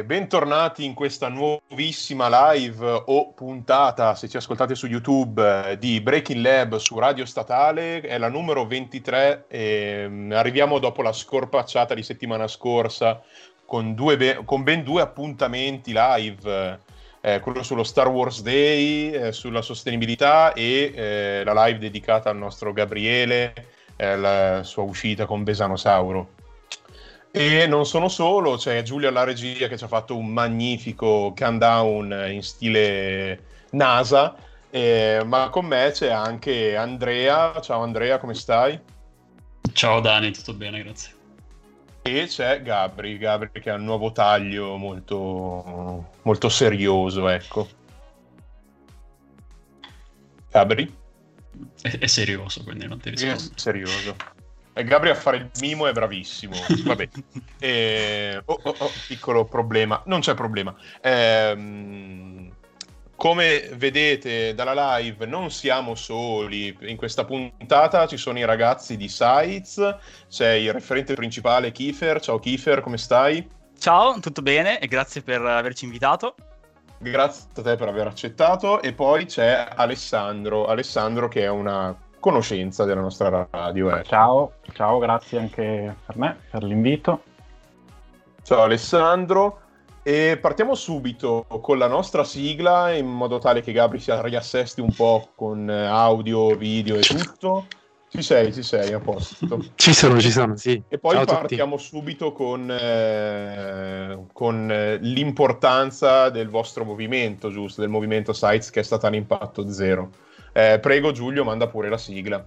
Bentornati in questa nuovissima live o puntata, se ci ascoltate su YouTube, di Breaking Lab su Radio Statale. È la numero 23 e mm, arriviamo dopo la scorpacciata di settimana scorsa con, be- con ben due appuntamenti live. Eh, quello sullo Star Wars Day, eh, sulla sostenibilità e eh, la live dedicata al nostro Gabriele, eh, la sua uscita con Besano Sauro. E non sono solo, c'è Giulio alla regia che ci ha fatto un magnifico countdown in stile NASA, eh, ma con me c'è anche Andrea. Ciao Andrea, come stai? Ciao Dani, tutto bene, grazie. E c'è Gabri, Gabri che ha un nuovo taglio molto, molto serioso, ecco. Gabri? È, è serioso, quindi non ti rispondo. È serioso. E Gabriel a fare il mimo è bravissimo. Vabbè. E... Oh, oh, oh, piccolo problema. Non c'è problema. Ehm... Come vedete dalla live, non siamo soli. In questa puntata ci sono i ragazzi di Sites, c'è il referente principale Kiefer. Ciao Kiefer, come stai? Ciao, tutto bene e grazie per averci invitato. Grazie a te per aver accettato. E poi c'è Alessandro. Alessandro che è una conoscenza della nostra radio. Eh. Ciao, ciao, grazie anche per me, per l'invito. Ciao Alessandro. E partiamo subito con la nostra sigla in modo tale che Gabri si riassesti un po' con audio, video e tutto. Ci sei, ci sei, a posto. Ci sono, ci sono, sì. E poi Ciao partiamo subito con, eh, con eh, l'importanza del vostro movimento, giusto? Del movimento Sites che è stato all'impatto zero. Eh, prego Giulio, manda pure la sigla.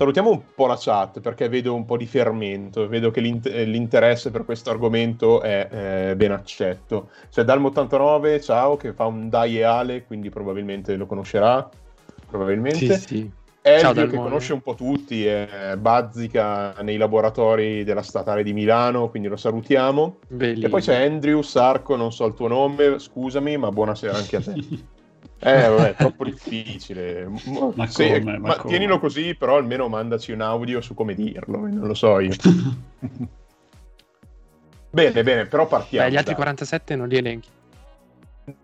Salutiamo un po' la chat perché vedo un po' di fermento, vedo che l'int- l'interesse per questo argomento è eh, ben accetto. C'è Dalmo89, ciao, che fa un dieale, quindi probabilmente lo conoscerà. Probabilmente. Sì, sì. Elvio che conosce un po' tutti, è bazzica nei laboratori della statale di Milano, quindi lo salutiamo. Bellino. E poi c'è Andrew Sarco, non so il tuo nome, scusami, ma buonasera anche a te. eh, vabbè, è troppo difficile. Ma, come, ma, ma come? tienilo così, però almeno mandaci un audio su come dirlo, non lo so io. bene, bene, però partiamo. Beh, gli altri dai. 47 non li elenchi.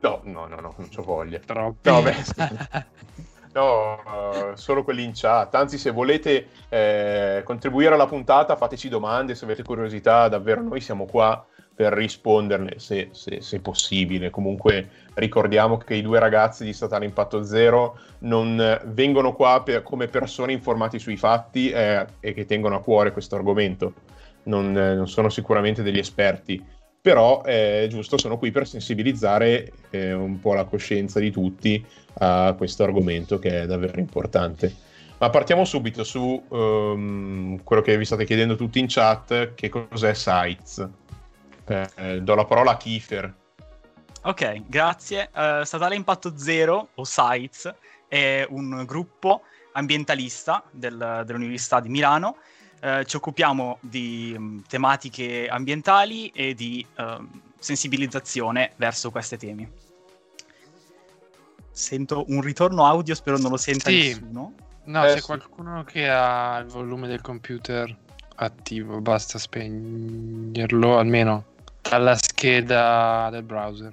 No, no, no, no non ho voglia. Troppo. No, beh, No, uh, solo quelli in chat. Anzi, se volete eh, contribuire alla puntata, fateci domande, se avete curiosità, davvero noi siamo qua per risponderle, se, se, se possibile. Comunque ricordiamo che i due ragazzi di Statale Impatto Zero non vengono qua per, come persone informate sui fatti eh, e che tengono a cuore questo argomento. Non, eh, non sono sicuramente degli esperti però è eh, giusto, sono qui per sensibilizzare eh, un po' la coscienza di tutti a questo argomento che è davvero importante. Ma partiamo subito su um, quello che vi state chiedendo tutti in chat, che cos'è Sites. Eh, do la parola a Kiefer. Ok, grazie. Uh, Statale Impatto Zero, o Sites, è un gruppo ambientalista del, dell'Università di Milano eh, ci occupiamo di um, tematiche ambientali e di uh, sensibilizzazione verso questi temi. Sento un ritorno audio, spero non lo senta sì. nessuno. No, eh, c'è sì. qualcuno che ha il volume del computer attivo, basta spegnerlo almeno alla scheda del browser.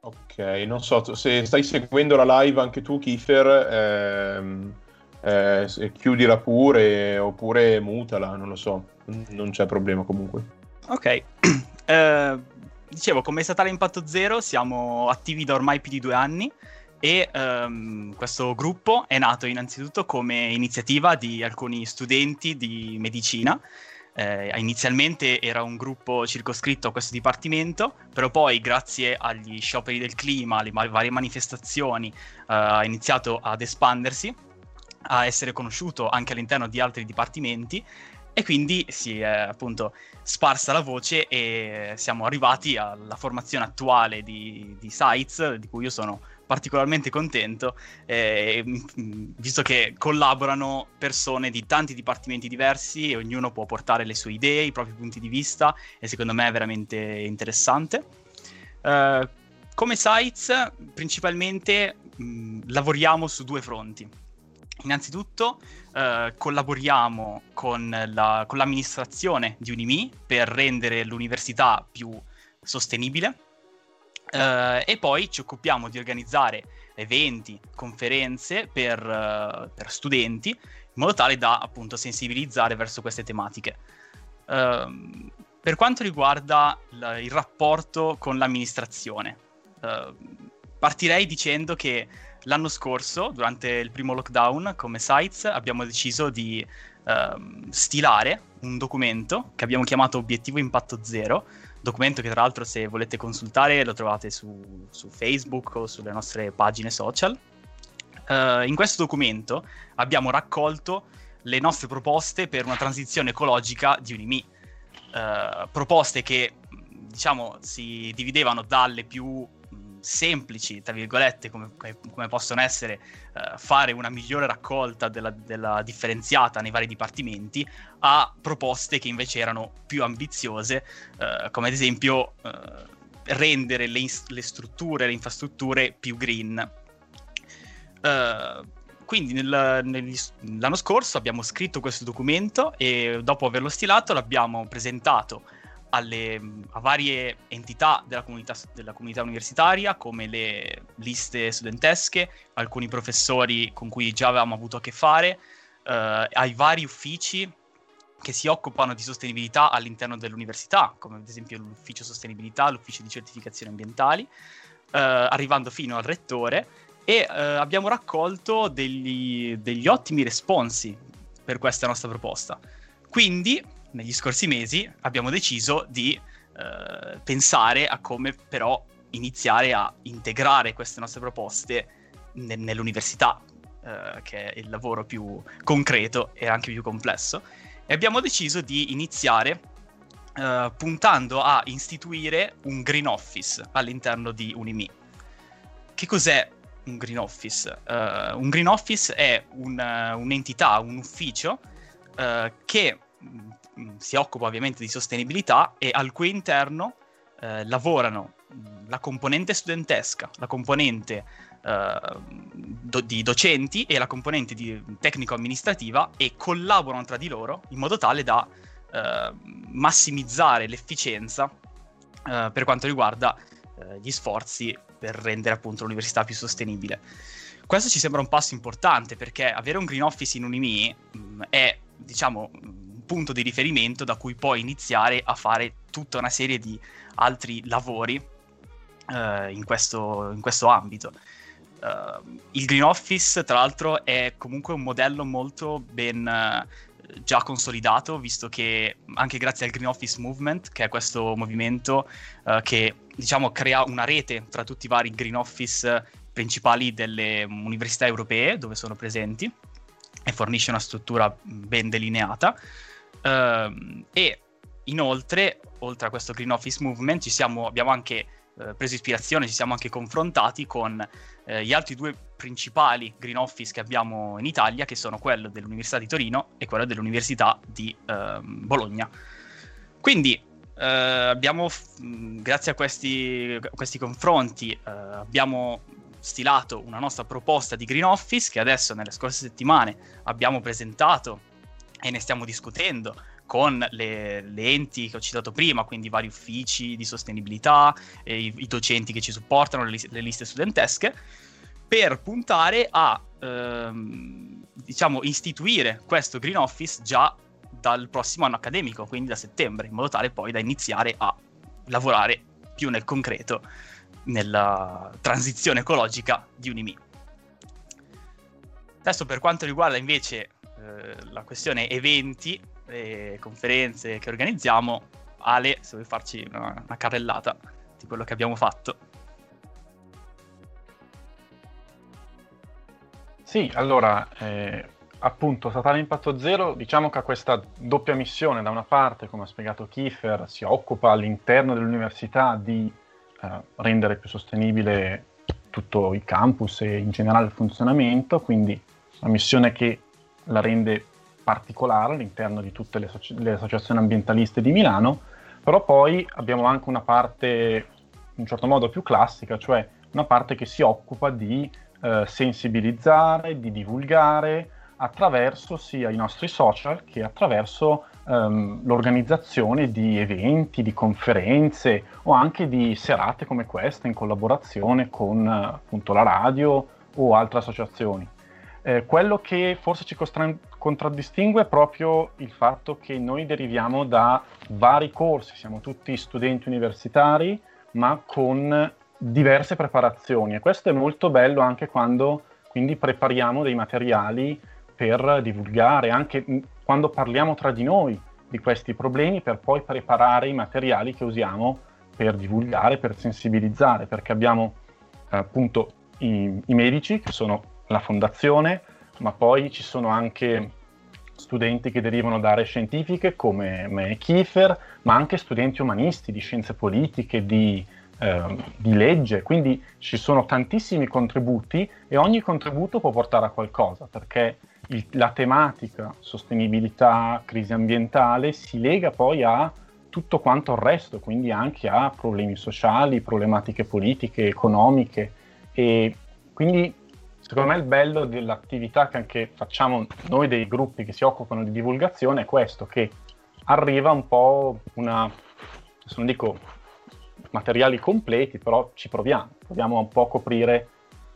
Ok, non so, se stai seguendo la live anche tu, Kiefer, ehm, eh, chiudila pure oppure mutala, non lo so, non c'è problema comunque. Ok, eh, dicevo, come statale Impatto Zero siamo attivi da ormai più di due anni e ehm, questo gruppo è nato innanzitutto come iniziativa di alcuni studenti di medicina eh, inizialmente era un gruppo circoscritto a questo dipartimento, però poi grazie agli scioperi del clima, alle varie manifestazioni, eh, ha iniziato ad espandersi, a essere conosciuto anche all'interno di altri dipartimenti e quindi si è appunto sparsa la voce e siamo arrivati alla formazione attuale di, di Sites, di cui io sono particolarmente contento, eh, visto che collaborano persone di tanti dipartimenti diversi e ognuno può portare le sue idee, i propri punti di vista e secondo me è veramente interessante. Uh, come sites principalmente mh, lavoriamo su due fronti. Innanzitutto uh, collaboriamo con, la, con l'amministrazione di Unimi per rendere l'università più sostenibile Uh, e poi ci occupiamo di organizzare eventi, conferenze per, uh, per, studenti, in modo tale da appunto sensibilizzare verso queste tematiche. Uh, per quanto riguarda l- il rapporto con l'amministrazione, partirei dicendo che l'anno scorso, durante il primo lockdown, come Sites, abbiamo deciso di ehm, stilare un documento che abbiamo chiamato Obiettivo Impatto Zero, documento che tra l'altro se volete consultare lo trovate su, su Facebook o sulle nostre pagine social. Uh, in questo documento abbiamo raccolto le nostre proposte per una transizione ecologica di Unimi. Uh, proposte che diciamo si dividevano dalle più semplici, tra virgolette, come, come possono essere uh, fare una migliore raccolta della, della, differenziata nei vari dipartimenti, a proposte che invece erano più ambiziose, uh, come ad esempio uh, rendere le, le, strutture, le infrastrutture più green. quindi nel, negli, l'anno scorso abbiamo scritto questo documento e dopo averlo stilato l'abbiamo presentato alle, a varie entità della comunità, della comunità, universitaria, come le liste studentesche, alcuni professori con cui già avevamo avuto a che fare, eh, ai vari uffici che si occupano di sostenibilità all'interno dell'università, come ad esempio l'ufficio sostenibilità, l'ufficio di certificazione ambientali, eh, arrivando fino al rettore e eh, abbiamo raccolto degli, degli ottimi responsi per questa nostra proposta. Quindi negli scorsi mesi abbiamo deciso di eh, pensare a come però iniziare a integrare queste nostre proposte ne- nell'università, eh, che è il lavoro più concreto e anche più complesso. E abbiamo deciso di iniziare eh, puntando a istituire un Green Office all'interno di Unimi. Che cos'è un Green Office? Uh, un Green Office è un, uh, un'entità, un ufficio uh, che Mm, si occupa ovviamente di sostenibilità e al cui interno eh, lavorano mm, la componente studentesca, la componente eh, do- di docenti e la componente tecnico-amministrativa e collaborano tra di loro in modo tale da eh, massimizzare l'efficienza eh, per quanto riguarda eh, gli sforzi per rendere appunto l'università più sostenibile. Questo ci sembra un passo importante perché avere un green office in Unimi mh, mm, è, diciamo, punto di riferimento da cui poi iniziare a fare tutta una serie di altri lavori uh, in, questo, in, questo, ambito. Uh, il Green Office, tra l'altro, è comunque un modello molto ben uh, già consolidato, visto che anche grazie al Green Office Movement, che è questo movimento che diciamo crea una rete tra tutti i vari Green Office principali delle università europee dove sono presenti e fornisce una struttura ben delineata. Uh, e inoltre, oltre a questo Green Office Movement, siamo, abbiamo anche uh, preso ispirazione, ci siamo anche confrontati con uh, gli altri due principali Green Office che abbiamo in Italia, che sono quello dell'Università di Torino e quello dell'Università di ehm, Bologna. Quindi eh, abbiamo, grazie a questi, a questi confronti, abbiamo stilato una nostra proposta di Green Office che adesso nelle scorse settimane abbiamo presentato e ne stiamo discutendo con le, le, enti che ho citato prima, quindi vari uffici di sostenibilità, i, i, docenti che ci supportano, le, le, liste studentesche, per puntare a ehm, diciamo istituire questo Green Office già dal prossimo anno accademico, quindi da settembre, in modo tale poi da iniziare a lavorare più nel concreto nella transizione ecologica di Unimi. Adesso per quanto riguarda invece eh, la questione eventi e conferenze che organizziamo, Ale, se vuoi farci una, una carrellata di quello che abbiamo fatto. Sì, allora, eh, appunto, Statale Impatto Zero, diciamo che ha questa doppia missione. Da una parte, come ha spiegato Kiefer, si occupa all'interno dell'università di eh, rendere più sostenibile tutto il campus e in generale il funzionamento, quindi una missione che la rende particolare all'interno di tutte le, associ- le, associazioni ambientaliste di Milano, però poi abbiamo anche una parte in un certo modo più classica, cioè una parte che si occupa di eh, sensibilizzare, di divulgare attraverso sia i nostri social che attraverso ehm, l'organizzazione di eventi, di conferenze o anche di serate come questa in collaborazione con appunto la radio o altre associazioni. Eh, quello che forse ci costra- contraddistingue è proprio il fatto che noi deriviamo da vari corsi, siamo tutti studenti universitari, ma con diverse preparazioni. E questo è molto bello anche quando quindi prepariamo dei materiali per divulgare, anche quando parliamo tra di noi di questi problemi, per poi preparare i materiali che usiamo per divulgare, per sensibilizzare, perché abbiamo eh, appunto i, i medici che sono la fondazione, ma poi ci sono anche studenti che derivano da aree scientifiche come me e Kiefer, ma anche studenti umanisti di scienze politiche, di, eh, di legge, quindi ci sono tantissimi contributi e ogni contributo può portare a qualcosa, perché il, la tematica sostenibilità, crisi ambientale si lega poi a tutto quanto il resto, quindi anche a problemi sociali, problematiche politiche, economiche. E quindi secondo me il bello dell'attività che anche facciamo noi dei gruppi che si occupano di divulgazione è questo, che arriva un po' una, se non dico materiali completi, però ci proviamo, proviamo un po' a coprire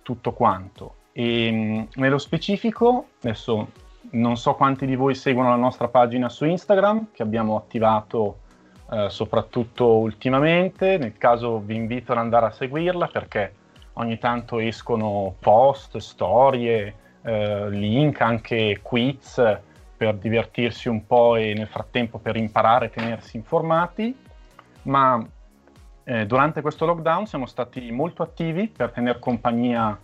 tutto quanto. E nello specifico, adesso non so quanti di voi seguono la nostra pagina su Instagram, che abbiamo attivato eh, soprattutto ultimamente, nel caso vi invito ad andare a seguirla perché ogni tanto escono post, storie, eh, link, anche quiz per divertirsi un po' e nel frattempo per imparare e tenersi informati, ma eh, durante questo lockdown siamo stati molto attivi per tenere compagnia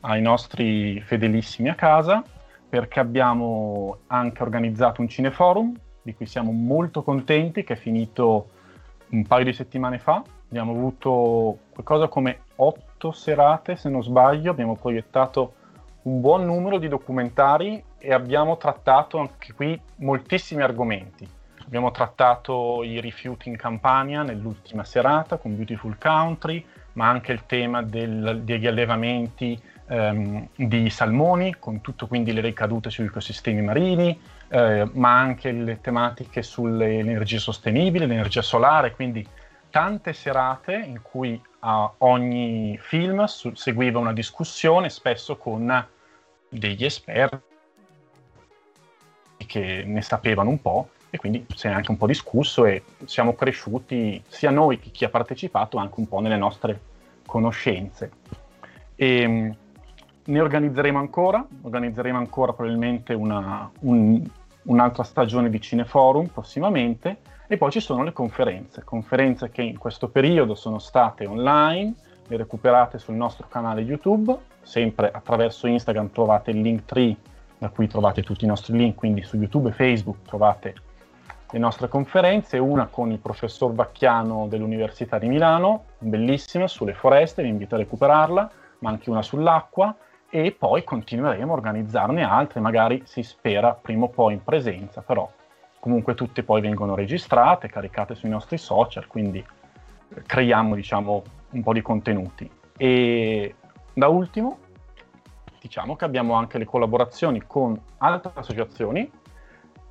ai nostri fedelissimi a casa perché abbiamo anche organizzato un cineforum di cui siamo molto contenti che è finito un paio di settimane fa. Abbiamo avuto qualcosa come otto serate, se non sbaglio, abbiamo proiettato un buon numero di documentari e abbiamo trattato anche qui moltissimi argomenti. Abbiamo trattato i rifiuti in Campania nell'ultima serata con Beautiful Country, ma anche il tema del, degli allevamenti ehm, di salmoni, con tutto quindi le ricadute sugli ecosistemi marini, eh, ma anche le tematiche sulle energie sostenibili, l'energia solare, quindi tante serate in cui a ogni film su- seguiva una discussione, spesso con degli esperti che ne sapevano un po' e quindi si è anche un po' discusso e siamo cresciuti sia noi che chi ha partecipato anche un po' nelle nostre conoscenze. E, ehm, ne organizzeremo ancora, organizzeremo ancora probabilmente una, un, un'altra stagione di Cineforum prossimamente e poi ci sono le conferenze, conferenze che in questo periodo sono state online, le recuperate sul nostro canale YouTube, sempre attraverso Instagram trovate il link tree da cui trovate tutti i nostri link, quindi su YouTube e Facebook trovate le nostre conferenze, una con il professor Bacchiano dell'Università di Milano, bellissima, sulle foreste, vi invito a recuperarla, ma anche una sull'acqua, e poi continueremo a organizzarne altre, magari si spera prima o poi in presenza, però comunque tutte poi vengono registrate, caricate sui nostri social, quindi eh, creiamo diciamo un po' di contenuti. E da ultimo diciamo che abbiamo anche le collaborazioni con altre associazioni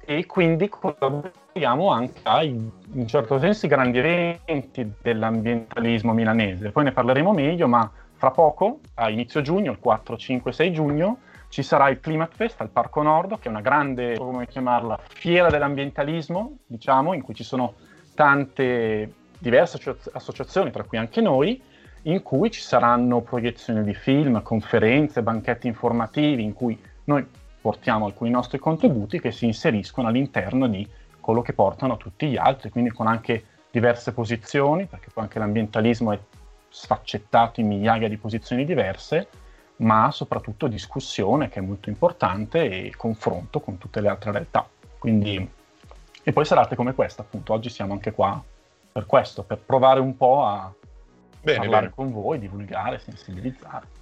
e quindi collaboriamo anche ai, in certo senso, i grandi eventi dell'ambientalismo milanese. Poi ne parleremo meglio, ma fra poco, a inizio giugno, il 4, 5, 6 giugno, ci sarà il Climate Fest al Parco Nord, che è una grande, come chiamarla, fiera dell'ambientalismo, diciamo, in cui ci sono tante diverse associazioni, tra cui anche noi, in cui ci saranno proiezioni di film, conferenze, banchetti informativi, in cui noi portiamo alcuni nostri contributi che si inseriscono all'interno di quello che portano tutti gli altri, quindi con anche diverse posizioni, perché poi anche l'ambientalismo è sfaccettato in migliaia di posizioni diverse, ma soprattutto discussione che è molto importante e confronto con tutte le altre realtà. Quindi, e poi serate come questa, appunto, oggi siamo anche qua per questo, per provare un po' a bene, parlare bene. con voi, divulgare, sensibilizzare.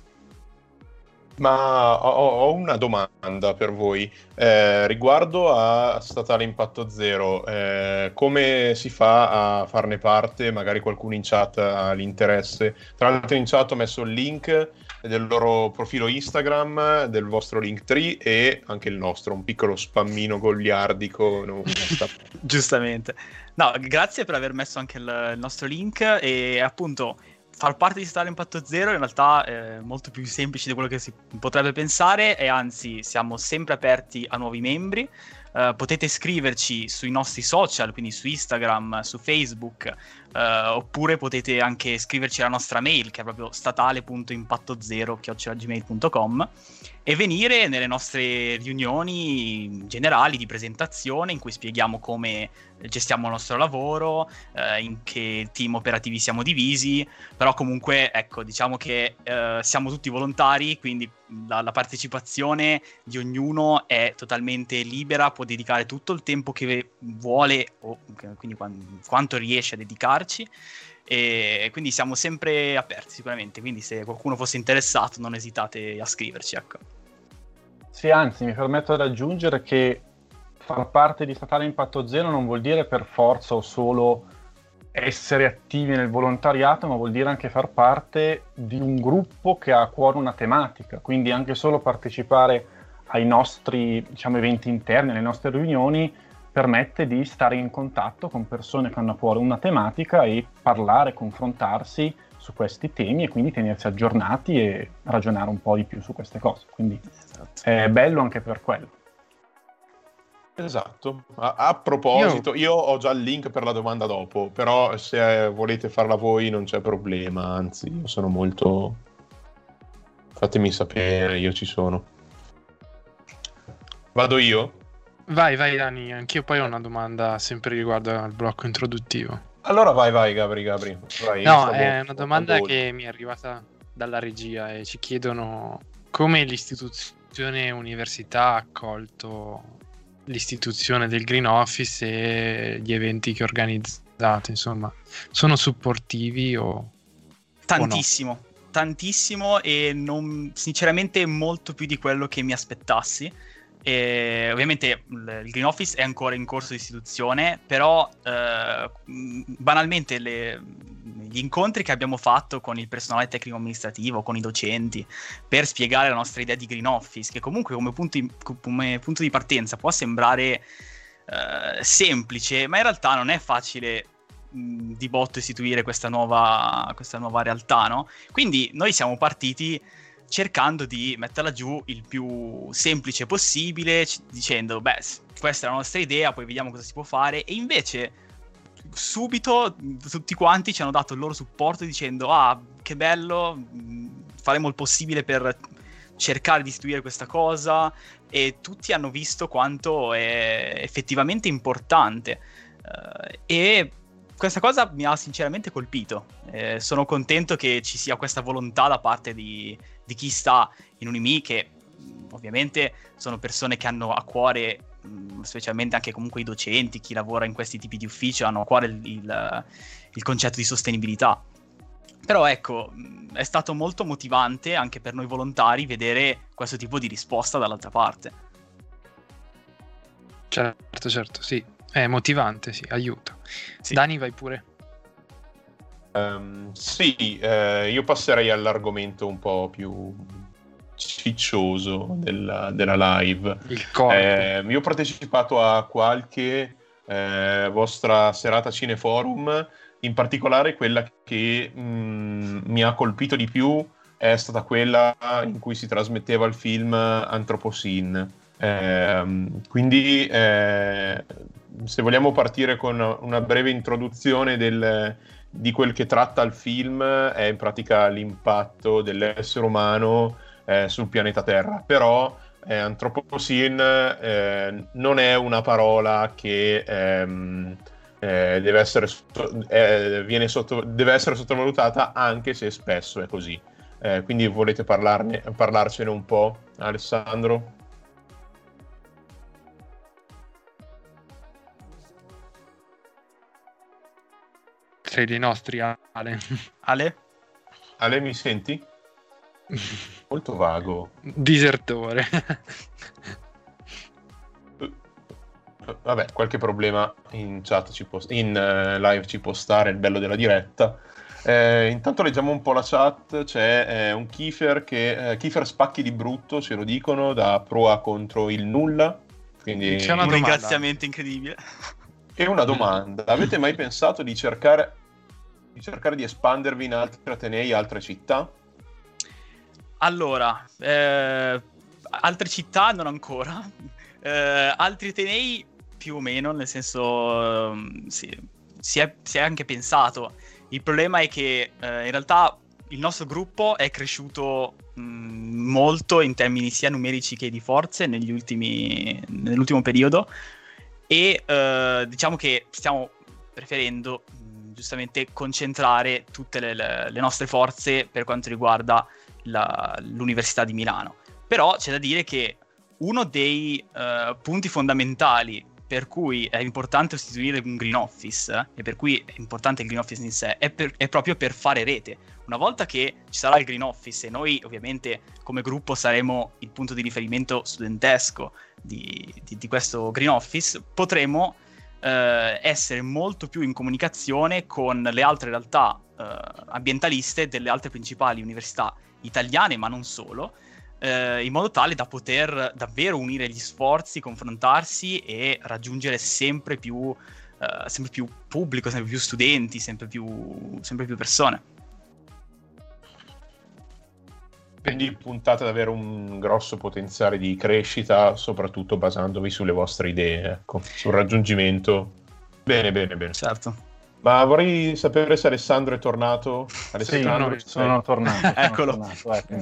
Ma ho, ho, una domanda per voi eh, riguardo a Statale Impatto Zero. Eh, come si fa a farne parte? Magari qualcuno in chat ha l'interesse. Tra l'altro, in chat ho messo il link del loro profilo Instagram, del vostro Linktree e anche il nostro, un piccolo spammino goliardico. No? Giustamente. No, grazie per aver messo anche il, il nostro link e appunto far parte di Star Impatto Zero in realtà è molto più semplice di quello che si potrebbe pensare e anzi siamo sempre aperti a nuovi membri. Uh, potete scriverci sui nostri social, quindi su Instagram, su Facebook, Uh, oppure potete anche scriverci alla nostra mail che è proprio statale.impatto0.gmail.com e venire nelle nostre riunioni generali di presentazione in cui spieghiamo come gestiamo il nostro lavoro, uh, in che team operativi siamo divisi, però comunque ecco diciamo che uh, siamo tutti volontari, quindi la, la, partecipazione di ognuno è totalmente libera, può dedicare tutto il tempo che vuole o quindi quanto riesce a dedicare farci e quindi siamo sempre aperti sicuramente, quindi se qualcuno fosse interessato non esitate a scriverci. Ecco. Sì, anzi mi permetto di aggiungere che far parte di Statale Impatto Zero non vuol dire per forza o solo essere attivi nel volontariato, ma vuol dire anche far parte di un gruppo che ha a cuore una tematica, quindi anche solo partecipare ai nostri diciamo, eventi interni, alle nostre riunioni, permette di stare in contatto con persone che hanno a cuore una tematica e parlare, confrontarsi su questi temi e quindi tenersi aggiornati e ragionare un po' di più su queste cose. Quindi esatto. è bello anche per quello. Esatto. A, a proposito, io... io... ho già il link per la domanda dopo, però se volete farla voi non c'è problema, anzi, io sono molto... Fatemi sapere, io ci sono. Vado io? Vai, vai Dani, anch'io poi ho una domanda sempre riguardo al blocco introduttivo. Allora vai, vai Gabri, Gabri. Vai, no, è una domanda che mi è arrivata dalla regia e ci chiedono come l'istituzione università ha accolto l'istituzione del Green Office e gli eventi che organizzate, insomma, sono supportivi o... Tantissimo, o no? tantissimo e non, sinceramente molto più di quello che mi aspettassi e ovviamente il Green Office è ancora in corso di istituzione, però eh, banalmente le, gli incontri che abbiamo fatto con il personale tecnico amministrativo, con i docenti, per spiegare la nostra idea di Green Office, che comunque come punto come punto di partenza può sembrare eh, semplice, ma in realtà non è facile di botto istituire questa nuova, questa nuova realtà, no? Quindi noi siamo partiti cercando di metterla giù il più semplice possibile, c- dicendo, beh, questa è la nostra idea, poi vediamo cosa si può fare, e invece subito tutti quanti ci hanno dato il loro supporto dicendo, ah, che bello, faremo il possibile per cercare di istituire questa cosa, e tutti hanno visto quanto è effettivamente importante. Uh, e questa cosa mi ha sinceramente colpito. Eh, sono contento che ci sia questa volontà da parte di, di chi sta in Unimi, che ovviamente sono persone che hanno a cuore, mh, specialmente anche comunque i docenti, chi lavora in questi tipi di ufficio, hanno a cuore il, il, il concetto di sostenibilità. Però ecco, è stato molto motivante anche per noi volontari vedere questo tipo di risposta dall'altra parte. Certo, certo, sì. È motivante, sì, aiuta. Sì. Dani, vai pure. Um, sì, eh, io passerei all'argomento un po' più ciccioso della, della live. Il corpo. Eh, io ho partecipato a qualche eh, vostra serata cineforum, in particolare quella che mh, mi ha colpito di più è stata quella in cui si trasmetteva il film Anthropocene. Eh, quindi, eh, se vogliamo partire con una breve introduzione del, di quel che tratta il film, è in pratica l'impatto dell'essere umano eh, sul pianeta Terra. Però eh, Anthropocene eh, non è una parola che ehm, eh, deve, essere, eh, sotto, deve essere sottovalutata, anche se spesso è così. Eh, quindi volete parlarne, parlarcene un po', Alessandro? Sei dei nostri, Ale. Ale? Ale, mi senti? Molto vago. Disertore. Vabbè, qualche problema in chat ci può, in uh, live ci può stare, il bello della diretta. Eh, intanto leggiamo un po' la chat, c'è eh, un Kiefer che... Eh, Kiefer spacchi di brutto, ce lo dicono, da proa contro il nulla. Quindi... C'è un ringraziamento incredibile. E una domanda, avete mai pensato di cercare, di cercare di espandervi in altri Atenei, altre città? Allora, eh, altre città non ancora, eh, altri Atenei più o meno, nel senso um, sì, si, è, si è anche pensato il problema è che eh, in realtà il nostro gruppo è cresciuto mh, molto in termini sia numerici che di forze ultimi, nell'ultimo periodo e eh, diciamo che stiamo preferendo giustamente concentrare tutte le, le, nostre forze per quanto riguarda la, l'Università di Milano. Però c'è da dire che uno dei uh, punti fondamentali per cui è importante istituire un green office eh, e per cui è importante il green office in sé è, per, è, proprio per fare rete. Una volta che ci sarà il green office e noi ovviamente come gruppo saremo il punto di riferimento studentesco di, di, di questo green office, potremo eh, essere molto più in comunicazione con le altre realtà eh, ambientaliste delle altre principali università italiane, ma non solo, eh, in modo tale da poter davvero unire gli sforzi, confrontarsi e raggiungere sempre più, eh, sempre più pubblico, sempre più studenti, sempre più, sempre più persone. Quindi puntate ad avere un grosso potenziale di crescita, soprattutto basandovi sulle vostre idee, ecco, sul raggiungimento. Bene, bene, bene. Certo. Ma vorrei sapere se Alessandro è tornato. Alessandro, sì, sono, sono tornato. Eccolo. Tornato, ecco.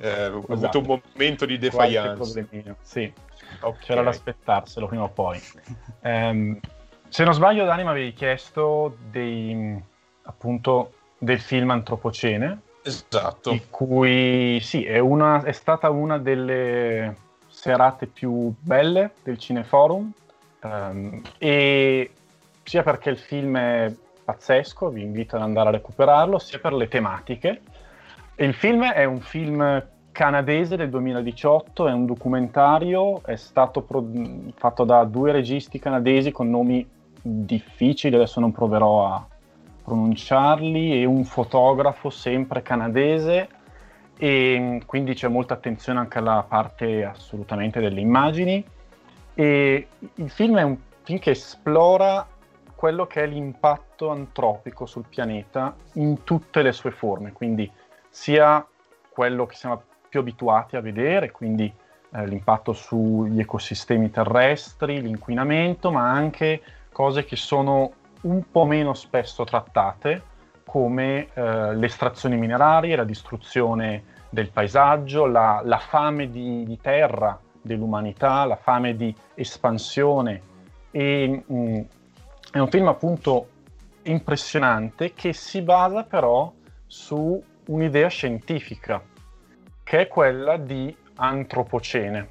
eh, ho esatto. avuto un momento di defiance. Sì, okay. c'era da aspettarselo prima o poi. Um, se non sbaglio, Dani mi avevi chiesto dei, appunto, del film Antropocene. Esatto. Di cui, sì, è, una, è stata una delle serate più belle del Cineforum. Um, e sia perché il film è pazzesco, vi invito ad andare a recuperarlo, sia per le tematiche. Il film è un film canadese del 2018, è un documentario, è stato pro- fatto da due registi canadesi con nomi difficili, adesso non proverò a pronunciarli, e un fotografo sempre canadese e quindi c'è molta attenzione anche alla parte assolutamente delle immagini. E il film è un film che esplora quello che è l'impatto antropico sul pianeta in tutte le sue forme, quindi sia quello che siamo più abituati a vedere, quindi eh, l'impatto sugli ecosistemi terrestri, l'inquinamento, ma anche cose che sono un po' meno spesso trattate, come eh, le estrazioni minerarie, la distruzione del paesaggio, la, la fame di, di, terra dell'umanità, la fame di espansione e mh, mm, è un film appunto impressionante che si basa però su un'idea scientifica, che è quella di antropocene.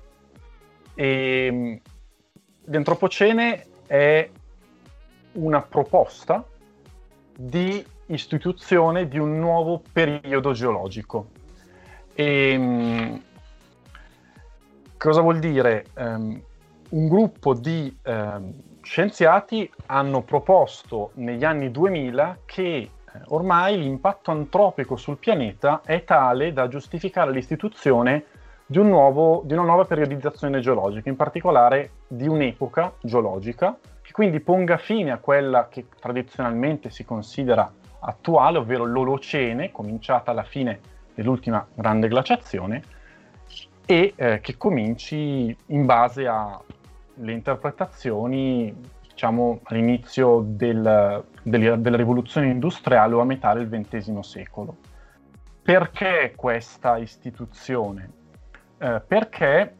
E l'antropocene è una proposta di istituzione di un nuovo periodo geologico. E, cosa vuol dire? Um, un gruppo di um, scienziati hanno proposto negli anni 2000 che eh, ormai l'impatto antropico sul pianeta è tale da giustificare l'istituzione di, un nuovo, di una nuova periodizzazione geologica, in particolare di un'epoca geologica, che quindi ponga fine a quella che tradizionalmente si considera attuale, ovvero l'Olocene, cominciata alla fine dell'ultima grande glaciazione, e eh, che cominci in base alle interpretazioni, diciamo, all'inizio del, del, della rivoluzione industriale o a metà del XX secolo. Perché questa istituzione? Eh, perché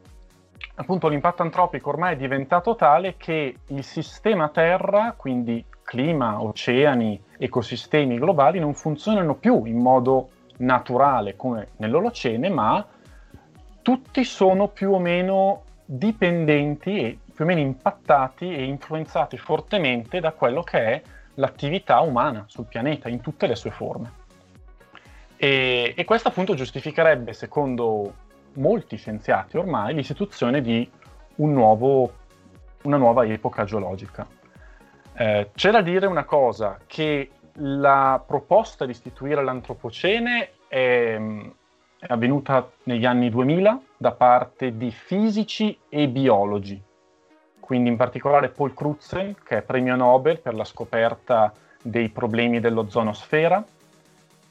appunto l'impatto antropico ormai è diventato tale che il sistema Terra, quindi clima, oceani, ecosistemi globali, non funzionano più in modo naturale come nell'Olocene, ma tutti sono più o meno dipendenti e più o meno impattati e influenzati fortemente da quello che è l'attività umana sul pianeta in tutte le sue forme. E, e questo appunto giustificherebbe, secondo molti scienziati ormai, l'istituzione di un nuovo, una nuova epoca geologica. Eh, c'è da dire una cosa, che la proposta di istituire l'antropocene è, è avvenuta negli anni 2000 da parte di fisici e biologi, quindi in particolare Paul Crutzen, che è premio Nobel per la scoperta dei problemi dell'ozonosfera,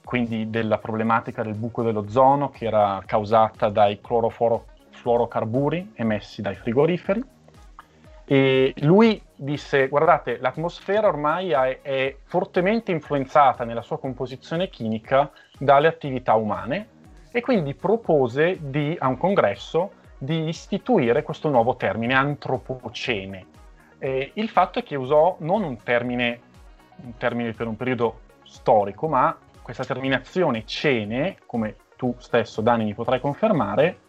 quindi della problematica del buco dell'ozono che era causata dai clorofluorocarburi emessi dai frigoriferi. E lui disse, guardate, l'atmosfera ormai è, è fortemente influenzata nella sua composizione chimica dalle attività umane e quindi propose di, a un congresso di istituire questo nuovo termine, antropocene. E il fatto è che usò non un termine, un termine per un periodo storico, ma questa terminazione cene, come tu stesso Dani mi potrai confermare,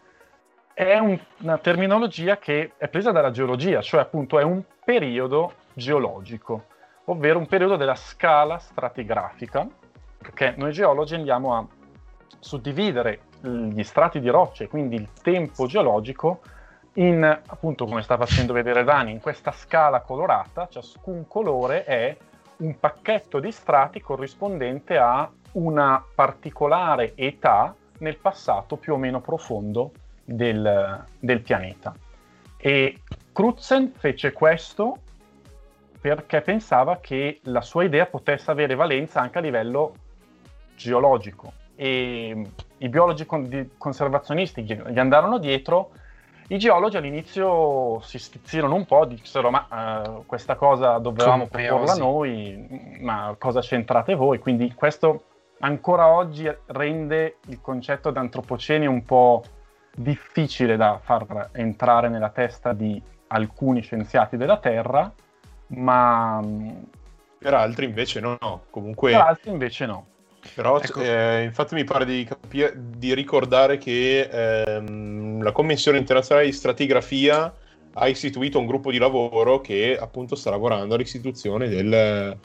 è un, una terminologia che è presa dalla geologia, cioè appunto è un periodo geologico, ovvero un periodo della scala stratigrafica, perché noi geologi andiamo a suddividere gli strati di rocce, quindi il tempo geologico, in appunto come sta facendo vedere Dani, in questa scala colorata, ciascun colore è un pacchetto di strati corrispondente a una particolare età nel passato più o meno profondo del, del pianeta. E Crutzen fece questo perché pensava che la sua idea potesse avere valenza anche a livello geologico. E i biologi con- conservazionisti gli andarono dietro i geologi all'inizio si stizzirono un po', dissero ma uh, questa cosa dovevamo proporla noi, ma cosa c'entrate voi? Quindi questo ancora oggi rende il concetto di antropocene un po' difficile da far entrare nella testa di alcuni scienziati della Terra, ma... Per altri invece no, comunque... Per altri invece no. Però ecco. eh, infatti mi pare di, capire, di ricordare che ehm, la Commissione internazionale di stratigrafia ha istituito un gruppo di lavoro che appunto sta lavorando all'istituzione del,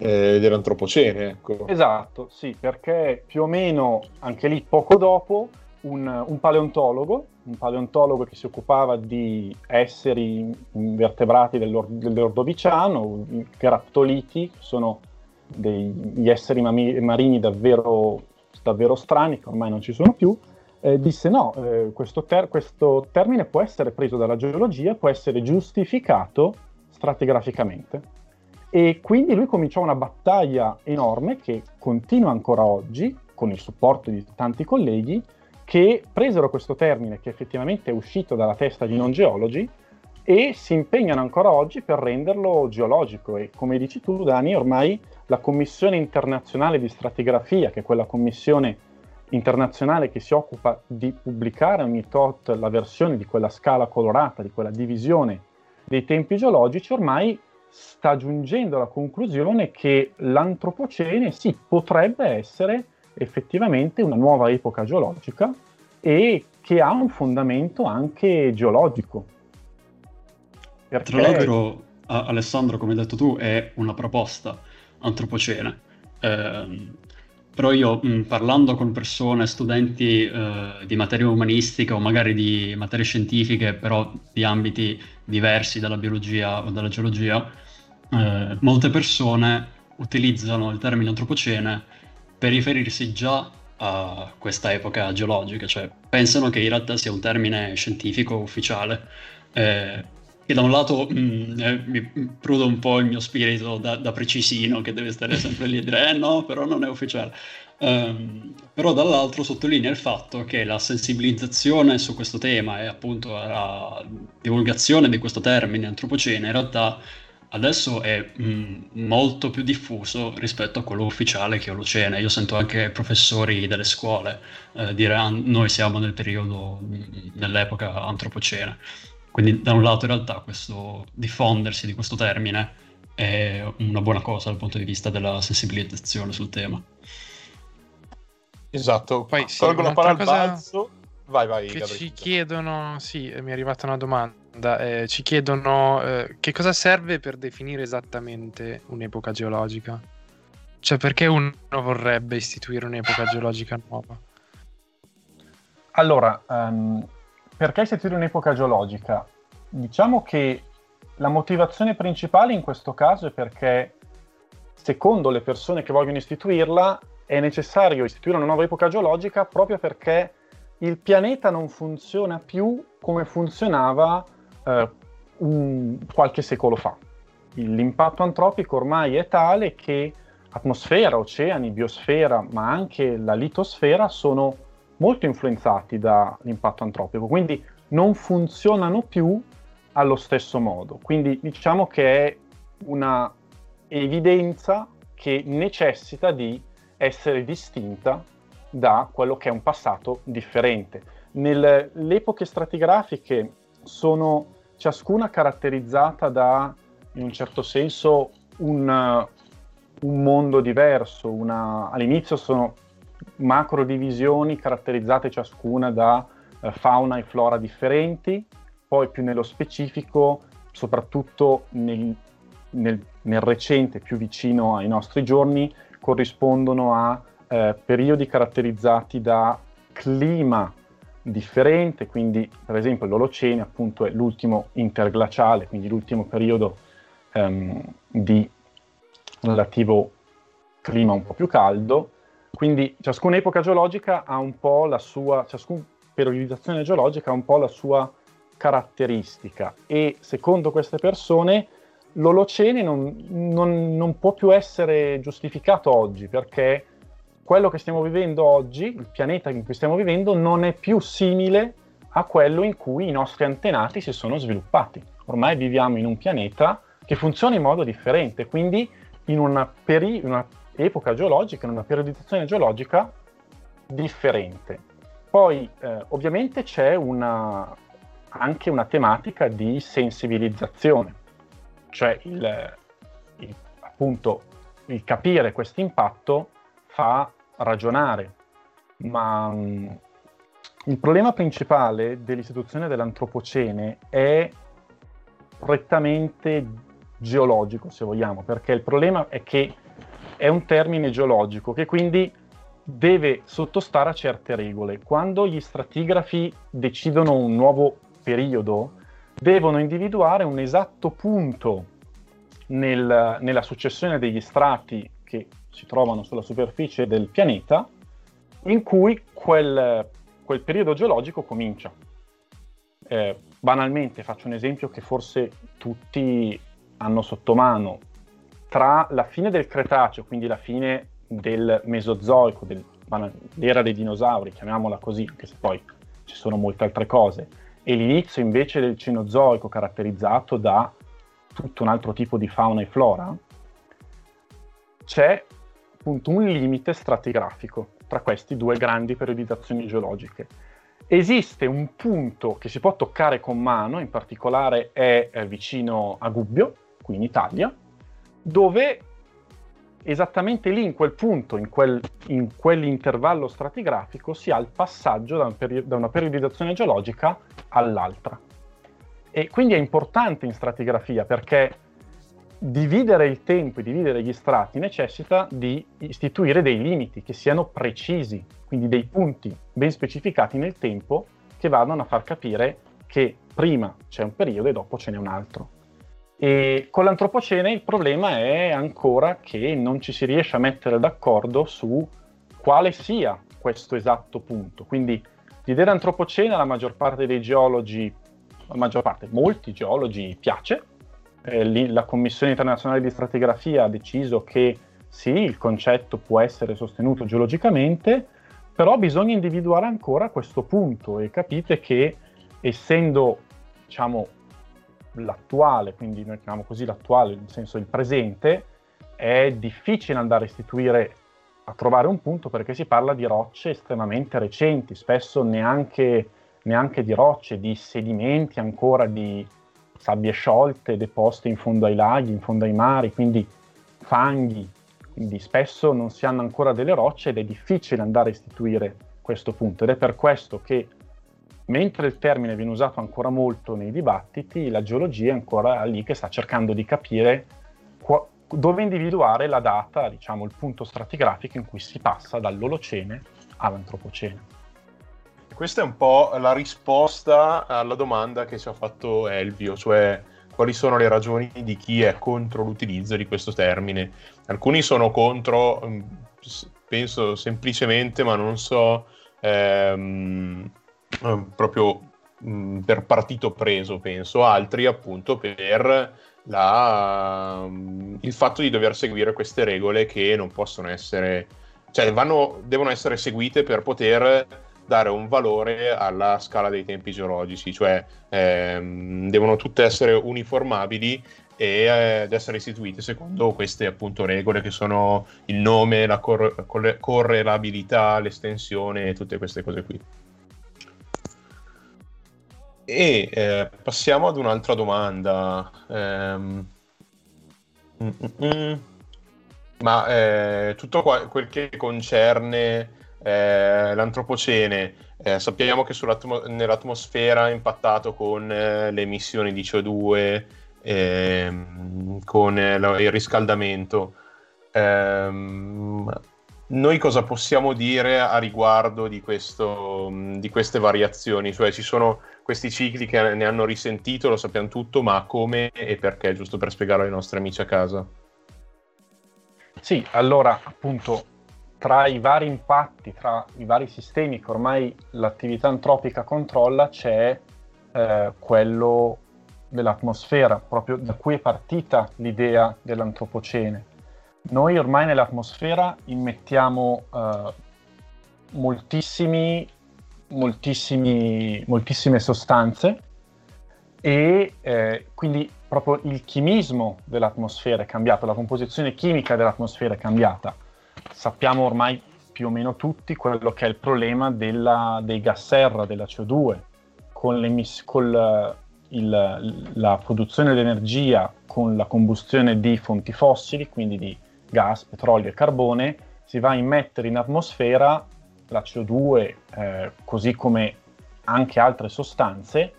eh, dell'antropocene. Ecco. Esatto, sì, perché più o meno anche lì poco dopo un, un, paleontologo, un paleontologo che si occupava di esseri invertebrati dell'Ordoviciano, i graptoliti, sono degli esseri marini davvero, davvero strani, che ormai non ci sono più, eh, disse no, eh, questo, ter- questo, termine può essere preso dalla geologia, può essere giustificato stratigraficamente. E quindi lui cominciò una battaglia enorme che continua ancora oggi, con il supporto di tanti colleghi, che presero questo termine che effettivamente è uscito dalla testa di non geologi e si impegnano ancora oggi per renderlo geologico. E come dici tu, Dani, ormai la Commissione internazionale di stratigrafia, che è quella commissione internazionale che si occupa di pubblicare ogni tot la versione di quella scala colorata, di quella divisione dei tempi geologici, ormai sta giungendo alla conclusione che l'antropocene sì potrebbe essere effettivamente una nuova epoca geologica e che ha un fondamento anche geologico. Perché... Tra l'altro, Alessandro, come hai detto tu, è una proposta antropocene. Eh, però io mh, parlando con persone, studenti eh, di materia umanistica o magari di materie scientifiche, però di ambiti diversi dalla biologia o dalla geologia, eh, molte persone utilizzano il termine antropocene per riferirsi già a questa epoca geologica, cioè pensano che in realtà sia un termine scientifico ufficiale. Eh, che da un lato mh, mm, eh, mi prudo un po' il mio spirito da, da, precisino che deve stare sempre lì a dire eh no, però non è ufficiale. Um, però dall'altro sottolinea il fatto che la sensibilizzazione su questo tema e appunto la divulgazione di questo termine antropocene in realtà adesso è mh, molto più diffuso rispetto a quello ufficiale che è Olocene. Io sento anche professori delle scuole eh, dire ah, noi siamo nel periodo, mm, nell'epoca antropocene. Quindi da un lato in realtà questo diffondersi di questo termine è una buona cosa dal punto di vista della sensibilizzazione sul tema. Esatto, poi sì, la parola al balzo. Vai, vai. Che ci chiedono, sì, mi è arrivata una domanda, eh, ci chiedono eh, che cosa serve per definire esattamente un'epoca geologica? Cioè perché uno vorrebbe istituire un'epoca geologica nuova? Allora, um, perché istituire un'epoca geologica? Diciamo che la motivazione principale in questo caso è perché, secondo le persone che vogliono istituirla, è necessario istituire una nuova epoca geologica proprio perché il pianeta non funziona più come funzionava eh, un, qualche secolo fa. L'impatto antropico ormai è tale che atmosfera, oceani, biosfera, ma anche la litosfera sono molto influenzati dall'impatto antropico, quindi non funzionano più allo stesso modo. Quindi diciamo che è una evidenza che necessita di essere distinta da quello che è un passato differente. Nelle epoche stratigrafiche sono ciascuna caratterizzata da, in un certo senso, un, un mondo diverso. Una, all'inizio sono macro divisioni caratterizzate ciascuna da eh, fauna e flora differenti, poi più nello specifico, soprattutto nel, nel, nel recente, più vicino ai nostri giorni, corrispondono a eh, periodi caratterizzati da clima differente, quindi per esempio l'Olocene appunto è l'ultimo interglaciale, quindi l'ultimo periodo ehm, di relativo clima un po' più caldo, quindi ciascuna epoca geologica ha un po' la sua, ciascuna periodizzazione geologica ha un po' la sua caratteristica. E secondo queste persone l'Olocene non, non, non, può più essere giustificato oggi perché quello che stiamo vivendo oggi, il pianeta in cui stiamo vivendo, non è più simile a quello in cui i nostri antenati si sono sviluppati. Ormai viviamo in un pianeta che funziona in modo differente, quindi in una, peri- una epoca geologica, in una periodizzazione geologica differente. Poi eh, ovviamente c'è una, anche una tematica di sensibilizzazione cioè il, il, appunto il capire questo impatto fa ragionare, ma mh, il problema principale dell'istituzione dell'antropocene è prettamente geologico, se vogliamo, perché il problema è che è un termine geologico che quindi deve sottostare a certe regole. Quando gli stratigrafi decidono un nuovo periodo, devono individuare un esatto punto nel, nella successione degli strati che si trovano sulla superficie del pianeta in cui quel, quel periodo geologico comincia. Eh, banalmente faccio un esempio che forse tutti hanno sotto mano. Tra la fine del Cretaceo, quindi la fine del Mesozoico, del, l'era dei dinosauri, chiamiamola così, anche se poi ci sono molte altre cose, e l'inizio invece del Cenozoico caratterizzato da tutto un altro tipo di fauna e flora, c'è appunto un limite stratigrafico tra queste due grandi periodizzazioni geologiche. Esiste un punto che si può toccare con mano, in particolare è eh, vicino a Gubbio, qui in Italia, dove esattamente lì, in quel punto, in, quel, in quell'intervallo stratigrafico, si ha il passaggio da, un peri- da una periodizzazione geologica all'altra. E quindi è importante in stratigrafia perché dividere il tempo e dividere gli strati necessita di istituire dei limiti che siano precisi, quindi dei punti ben specificati nel tempo che vadano a far capire che prima c'è un periodo e dopo ce n'è un altro. E con l'antropocene il problema è ancora che non ci si riesce a mettere d'accordo su quale sia questo esatto punto. Quindi l'idea d'antropocene la maggior parte dei geologi, la maggior parte, molti geologi piace. Eh, la Commissione internazionale di stratigrafia ha deciso che sì, il concetto può essere sostenuto geologicamente, però bisogna individuare ancora questo punto e capite che essendo diciamo, l'attuale, quindi noi chiamiamo così l'attuale, nel senso il presente, è difficile andare a istituire, a trovare un punto perché si parla di rocce estremamente recenti, spesso neanche, neanche di rocce, di sedimenti ancora, di sabbie sciolte deposte in fondo ai laghi, in fondo ai mari, quindi fanghi, quindi spesso non si hanno ancora delle rocce ed è difficile andare a istituire questo punto. Ed è per questo che mentre il termine viene usato ancora molto nei dibattiti, la geologia è ancora lì che sta cercando di capire qua- dove individuare la data, diciamo il punto stratigrafico in cui si passa dall'Olocene all'Antropocene. Questa è un po' la risposta alla domanda che ci ha fatto Elvio, cioè quali sono le ragioni di chi è contro l'utilizzo di questo termine. Alcuni sono contro, mm, penso semplicemente, ma non so, ehm, eh, proprio mh, mm, per partito preso, penso, altri appunto per la, mm, il fatto di dover seguire queste regole che non possono essere, cioè vanno, devono essere seguite per poter dare un valore alla scala dei tempi geologici, cioè ehm, devono tutte essere uniformabili e eh, ed essere istituite secondo queste appunto regole che sono il nome, la cor- correlabilità, l'estensione e tutte queste cose qui. E eh, passiamo ad un'altra domanda. Um, ma eh, tutto qua, quel che concerne eh, l'antropocene, eh, sappiamo che nell'atmosfera è impattato con eh, le emissioni di CO2, ehm, con il riscaldamento. Ehm, noi cosa possiamo dire a riguardo di, questo, di, queste variazioni? Cioè ci sono questi cicli che ne hanno risentito, lo sappiamo tutto, ma come e perché, giusto per spiegare ai nostri amici a casa? Sì, allora appunto tra i vari impatti, tra i vari sistemi che ormai l'attività antropica controlla, c'è eh, quello dell'atmosfera, proprio da cui è partita l'idea dell'antropocene noi ormai nell'atmosfera immettiamo uh, moltissimi, moltissimi, moltissime sostanze e eh, quindi proprio il chimismo dell'atmosfera è cambiato, la composizione chimica dell'atmosfera è cambiata. Sappiamo ormai più o meno tutti quello che è il problema della, dei gas serra, della CO2, con, con il, la produzione dell'energia con la combustione di fonti fossili, quindi di gas, petrolio e carbone, si va a immettere in atmosfera la CO2, eh, così come anche altre sostanze,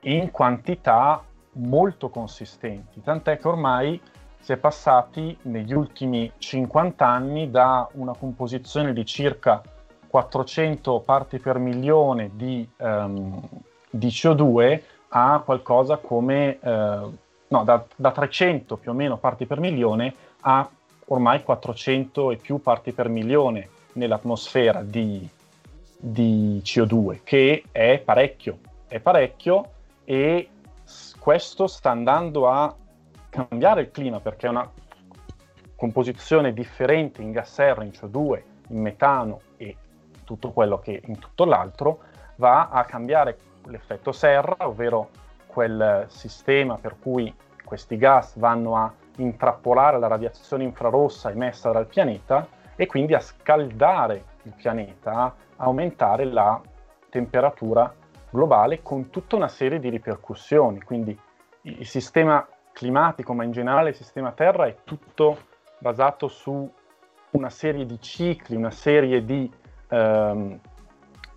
in quantità molto consistenti, tant'è che ormai si è passati negli ultimi 50 anni da una composizione di circa 400 parti per milione di, um, di CO2 a qualcosa come, uh, no, da, da 300 più o meno parti per milione a ormai 400 e più parti per milione nell'atmosfera di, di CO2, che è parecchio, è parecchio e questo sta andando a cambiare il clima perché è una composizione differente in gas serra, in CO2, in metano e tutto quello che in tutto l'altro va a cambiare l'effetto serra, ovvero quel sistema per cui questi gas vanno a intrappolare la radiazione infrarossa emessa dal pianeta e quindi a scaldare il pianeta, a aumentare la temperatura globale con tutta una serie di ripercussioni. Quindi il sistema climatico, ma in generale il sistema Terra è tutto basato su una serie di cicli, una serie di ehm,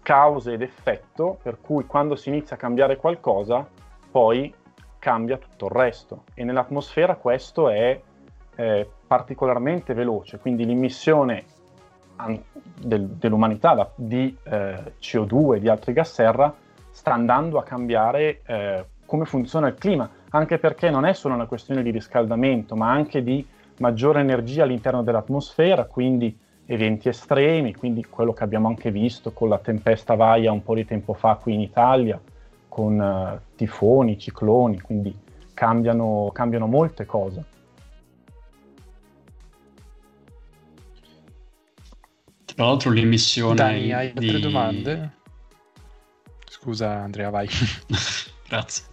cause ed effetto, per cui quando si inizia a cambiare qualcosa, poi cambia tutto il resto. E nell'atmosfera questo è eh, particolarmente veloce, quindi l'immissione an- del, dell'umanità da, di eh, CO2 e di altri gas serra sta andando a cambiare eh, come funziona il clima, anche perché non è solo una questione di riscaldamento, ma anche di maggiore energia all'interno dell'atmosfera, quindi eventi estremi, quindi quello che abbiamo anche visto con la tempesta Vaia un po' di tempo fa qui in Italia, con uh, tifoni, cicloni, quindi cambiano, cambiano molte cose. Tra l'altro l'emissione... Dani, hai di... altre domande? Scusa Andrea, vai. Grazie.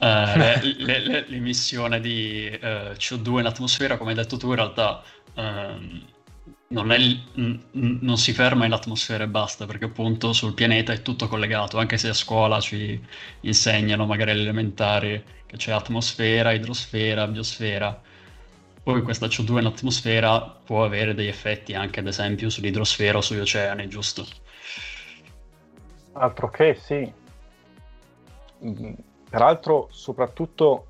Uh, le, le, le, l'emissione di uh, eh, CO2 in atmosfera, come hai detto tu, in realtà uh, non, è, non, si ferma in atmosfera e basta, perché appunto sul pianeta è tutto collegato, anche se a scuola ci insegnano, magari elementari, che c'è atmosfera, idrosfera, biosfera. Poi questa CO2 in atmosfera può avere degli effetti anche, ad esempio, sull'idrosfera o sugli oceani, giusto? Altro che sì. Peraltro, soprattutto,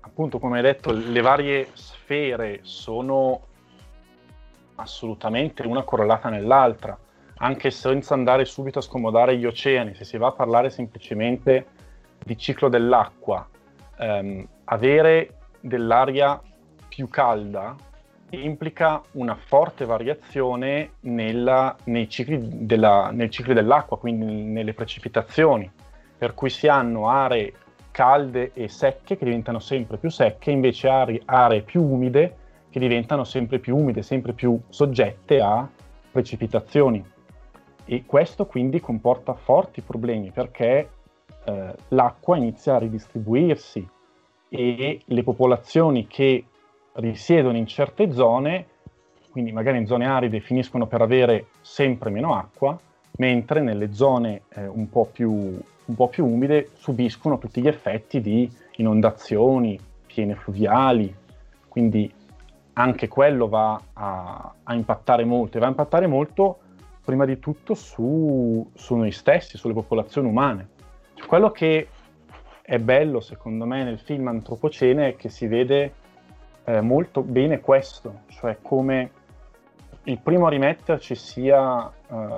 appunto, come hai detto, le varie sfere sono assolutamente una correlata nell'altra, anche senza andare subito a scomodare gli oceani, se si va a parlare semplicemente di ciclo dell'acqua, ehm, avere dell'aria più calda implica una forte variazione nella, nei, cicli della, nel ciclo dell'acqua, quindi nelle precipitazioni, per cui si hanno aree calde e secche che diventano sempre più secche, invece aree, aree più umide che diventano sempre più umide, sempre più soggette a precipitazioni. E questo quindi comporta forti problemi perché eh, l'acqua inizia a ridistribuirsi e le popolazioni che risiedono in certe zone, quindi magari in zone aride, finiscono per avere sempre meno acqua, mentre nelle zone eh, un, po più, un po' più umide subiscono tutti gli effetti di inondazioni, piene fluviali, quindi anche quello va a, a, impattare molto e va a impattare molto prima di tutto su, su noi stessi, sulle popolazioni umane. Cioè, quello che è bello secondo me nel film Antropocene è che si vede eh, molto bene questo, cioè come il primo a rimetterci sia eh,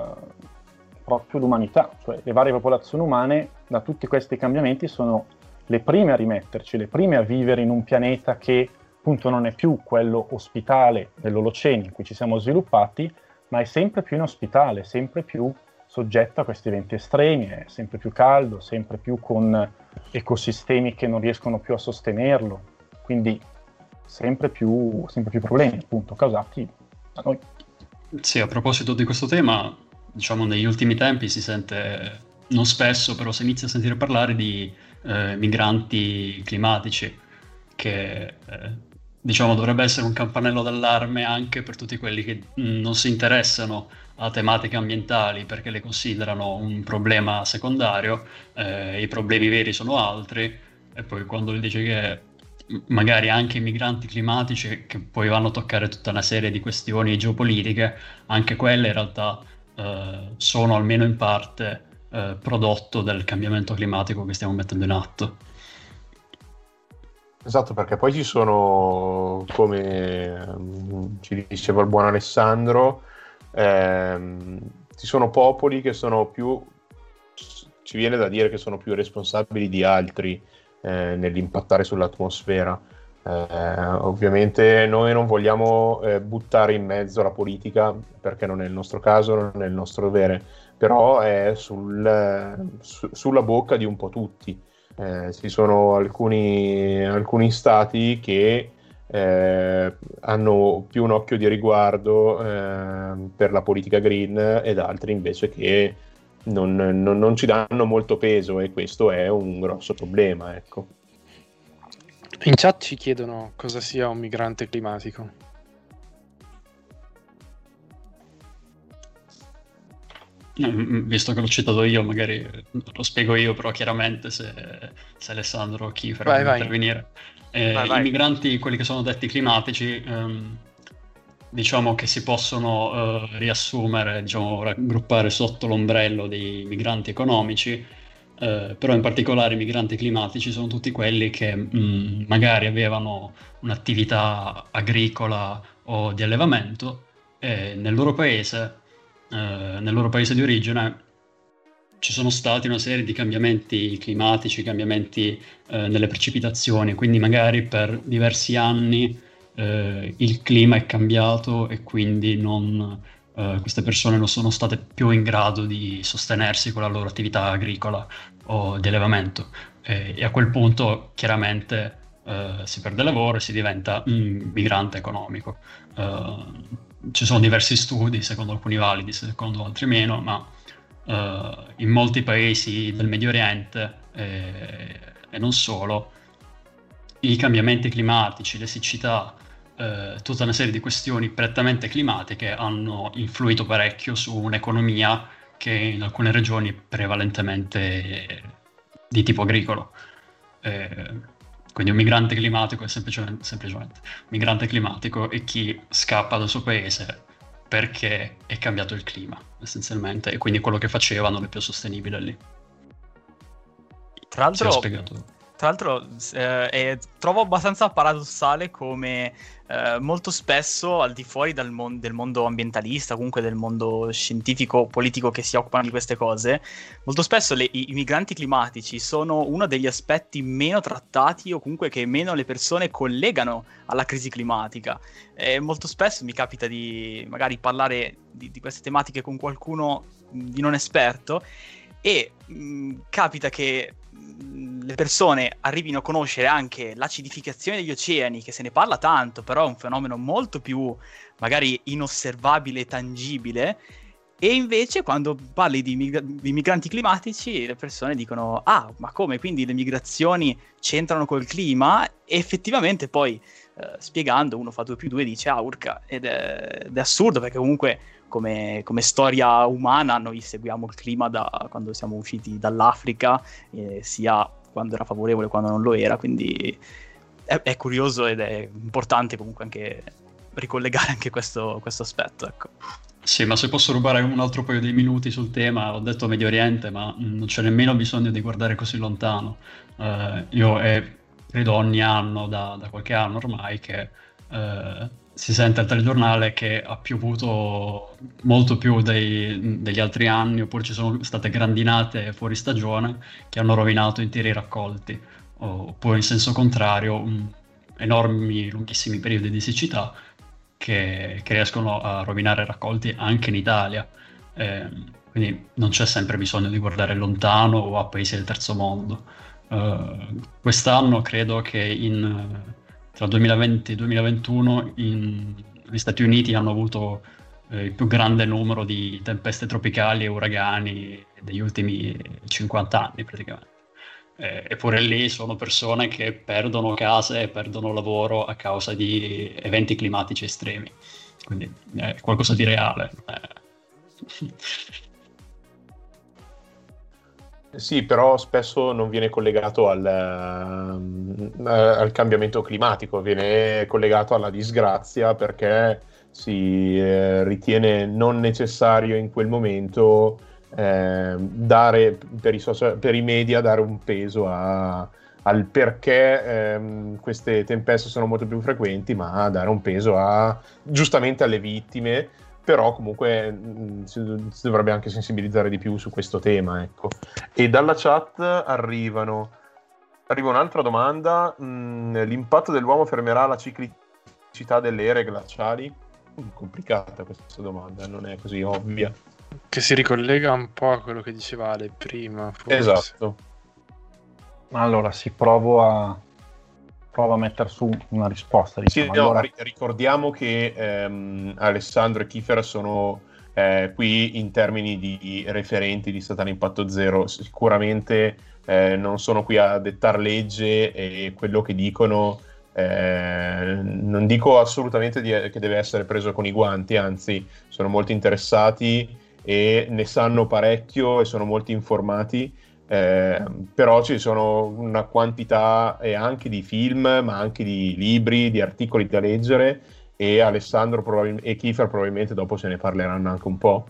proprio l'umanità, cioè le varie popolazioni umane da tutti questi cambiamenti sono le prime a rimetterci, le prime a vivere in un pianeta che appunto non è più quello ospitale dell'Olocene in cui ci siamo sviluppati, ma è sempre più inospitale, sempre più soggetto a questi eventi estremi, è sempre più caldo, sempre più con ecosistemi che non riescono più a sostenerlo, quindi sempre più, sempre più problemi appunto causati da noi. Sì, a proposito di questo tema, diciamo negli ultimi tempi si sente, non spesso, però si inizia a sentire parlare di eh, migranti climatici che eh, diciamo, dovrebbe essere un campanello d'allarme anche per tutti quelli che non si interessano a tematiche ambientali perché le considerano un problema secondario, eh, i problemi veri sono altri, e poi quando gli dice che magari anche i migranti climatici, che poi vanno a toccare tutta una serie di questioni geopolitiche, anche quelle in realtà eh, sono almeno in parte eh, prodotto del cambiamento climatico che stiamo mettendo in atto. Esatto, perché poi ci sono, come mm, ci diceva il buon Alessandro, ehm, ci sono popoli che sono più, ci viene da dire che sono più responsabili di altri eh, nell'impattare sull'atmosfera. Eh, ovviamente noi non vogliamo eh, buttare in mezzo la politica perché non è il nostro caso, non è il nostro dovere, però è sul, su, sulla bocca di un po' tutti. Eh, ci sono alcuni, alcuni stati che eh, hanno più un occhio di riguardo eh, per la politica green ed altri invece che non, non, non, ci danno molto peso e questo è un grosso problema. Ecco. In chat ci chiedono cosa sia un migrante climatico. Visto che l'ho citato io, magari lo spiego io, però chiaramente se, se Alessandro Kiefer vuole intervenire. Eh, vai, vai. I migranti, quelli che sono detti climatici, ehm, diciamo che si possono eh, riassumere, diciamo, raggruppare sotto l'ombrello dei migranti economici, eh, però in particolare i migranti climatici sono tutti quelli che mh, mm, magari avevano un'attività agricola o di allevamento e nel loro paese eh, nel loro paese di origine ci sono stati una serie di cambiamenti climatici, cambiamenti eh, nelle precipitazioni, quindi magari per diversi anni eh, il clima è cambiato e quindi non, uh, queste persone non sono state più in grado di sostenersi con la loro attività agricola o di allevamento. E, e a quel punto chiaramente uh, si perde lavoro e si diventa un migrante economico. Uh, ci sono diversi studi, secondo alcuni validi, secondo altri meno, ma in molti paesi del Medio Oriente e, e non solo, i cambiamenti climatici, le siccità, eh, tutta una serie di questioni prettamente climatiche hanno influito parecchio su un'economia che in alcune regioni è prevalentemente di tipo agricolo. Eh, quindi un migrante climatico è semplicemente, semplicemente un migrante climatico è chi scappa dal suo paese perché è cambiato il clima, essenzialmente, e quindi quello che faceva non è più sostenibile lì. Tra l'altro, tra l'altro eh, trovo abbastanza paradossale come eh, molto spesso al di fuori mon- del mondo ambientalista, comunque del mondo scientifico, politico che si occupano di queste cose, molto spesso le, i, i, migranti climatici sono uno degli aspetti meno trattati o comunque che meno le persone collegano alla crisi climatica. E molto spesso mi capita di magari parlare di, di queste tematiche con qualcuno di non esperto e mh, capita che le persone arrivino a conoscere anche l'acidificazione degli oceani, che se ne parla tanto, però è un fenomeno molto più magari inosservabile e tangibile. E invece quando parli di, mig- di, migranti climatici, le persone dicono: Ah, ma come? Quindi le migrazioni c'entrano col clima? E effettivamente poi eh, spiegando, uno fa 2 più 2 e dice: Ah, urca, ed è, ed è assurdo perché comunque come, come, storia umana noi seguiamo il clima da quando siamo usciti dall'Africa, eh, sia quando era favorevole quando non lo era, quindi è, è, curioso ed è importante comunque anche ricollegare anche questo, questo aspetto. Ecco. Sì, ma se posso rubare un altro paio di minuti sul tema, ho detto Medio Oriente, ma non c'è nemmeno bisogno di guardare così lontano. Uh, io è, credo ogni anno, da, da, qualche anno ormai, che uh, si sente al telegiornale che ha piovuto molto più dei, degli altri anni, oppure ci sono state grandinate fuori stagione che hanno rovinato interi raccolti, oppure in senso contrario um, enormi, lunghissimi periodi di siccità che, che, riescono a rovinare raccolti anche in Italia. Eh, quindi non c'è sempre bisogno di guardare lontano o a paesi del terzo mondo. Uh, quest'anno credo che in tra 2020 e 2021 in, gli Stati Uniti hanno avuto eh, il più grande numero di tempeste tropicali e uragani degli ultimi 50 anni praticamente. Eh, eppure lì sono persone che perdono case e perdono lavoro a causa di eventi climatici estremi. Quindi è qualcosa di reale. Eh. Sì, però spesso non viene collegato al, uh, al, cambiamento climatico, viene collegato alla disgrazia perché si eh, ritiene non necessario in quel momento eh, dare per i, social, per i, media dare un peso a, al perché ehm, queste tempeste sono molto più frequenti, ma dare un peso a, giustamente alle vittime però comunque mh, mm, si, si, dovrebbe anche sensibilizzare di più su questo tema. Ecco. E dalla chat arrivano, arriva un'altra domanda, mh, mm, l'impatto dell'uomo fermerà la ciclicità delle ere glaciali? Mm, complicata questa domanda, non è così ovvia. Che si ricollega un po' a quello che diceva Ale prima. Forse. Esatto. Allora, si provo a prova a mettere su una risposta. Diciamo. Sì, allora... no, ricordiamo che ehm, Alessandro e Kiefer sono eh, qui in termini di referenti di Satana Impatto Zero. Sicuramente eh, non sono qui a dettare legge e quello che dicono. Eh, non dico assolutamente di, che deve essere preso con i guanti, anzi sono molto interessati e ne sanno parecchio e sono molto informati eh, però ci sono una quantità eh, anche di film, ma anche di libri, di articoli da leggere e Alessandro probabil- e Kiefer probabilmente dopo se ne parleranno anche un po'.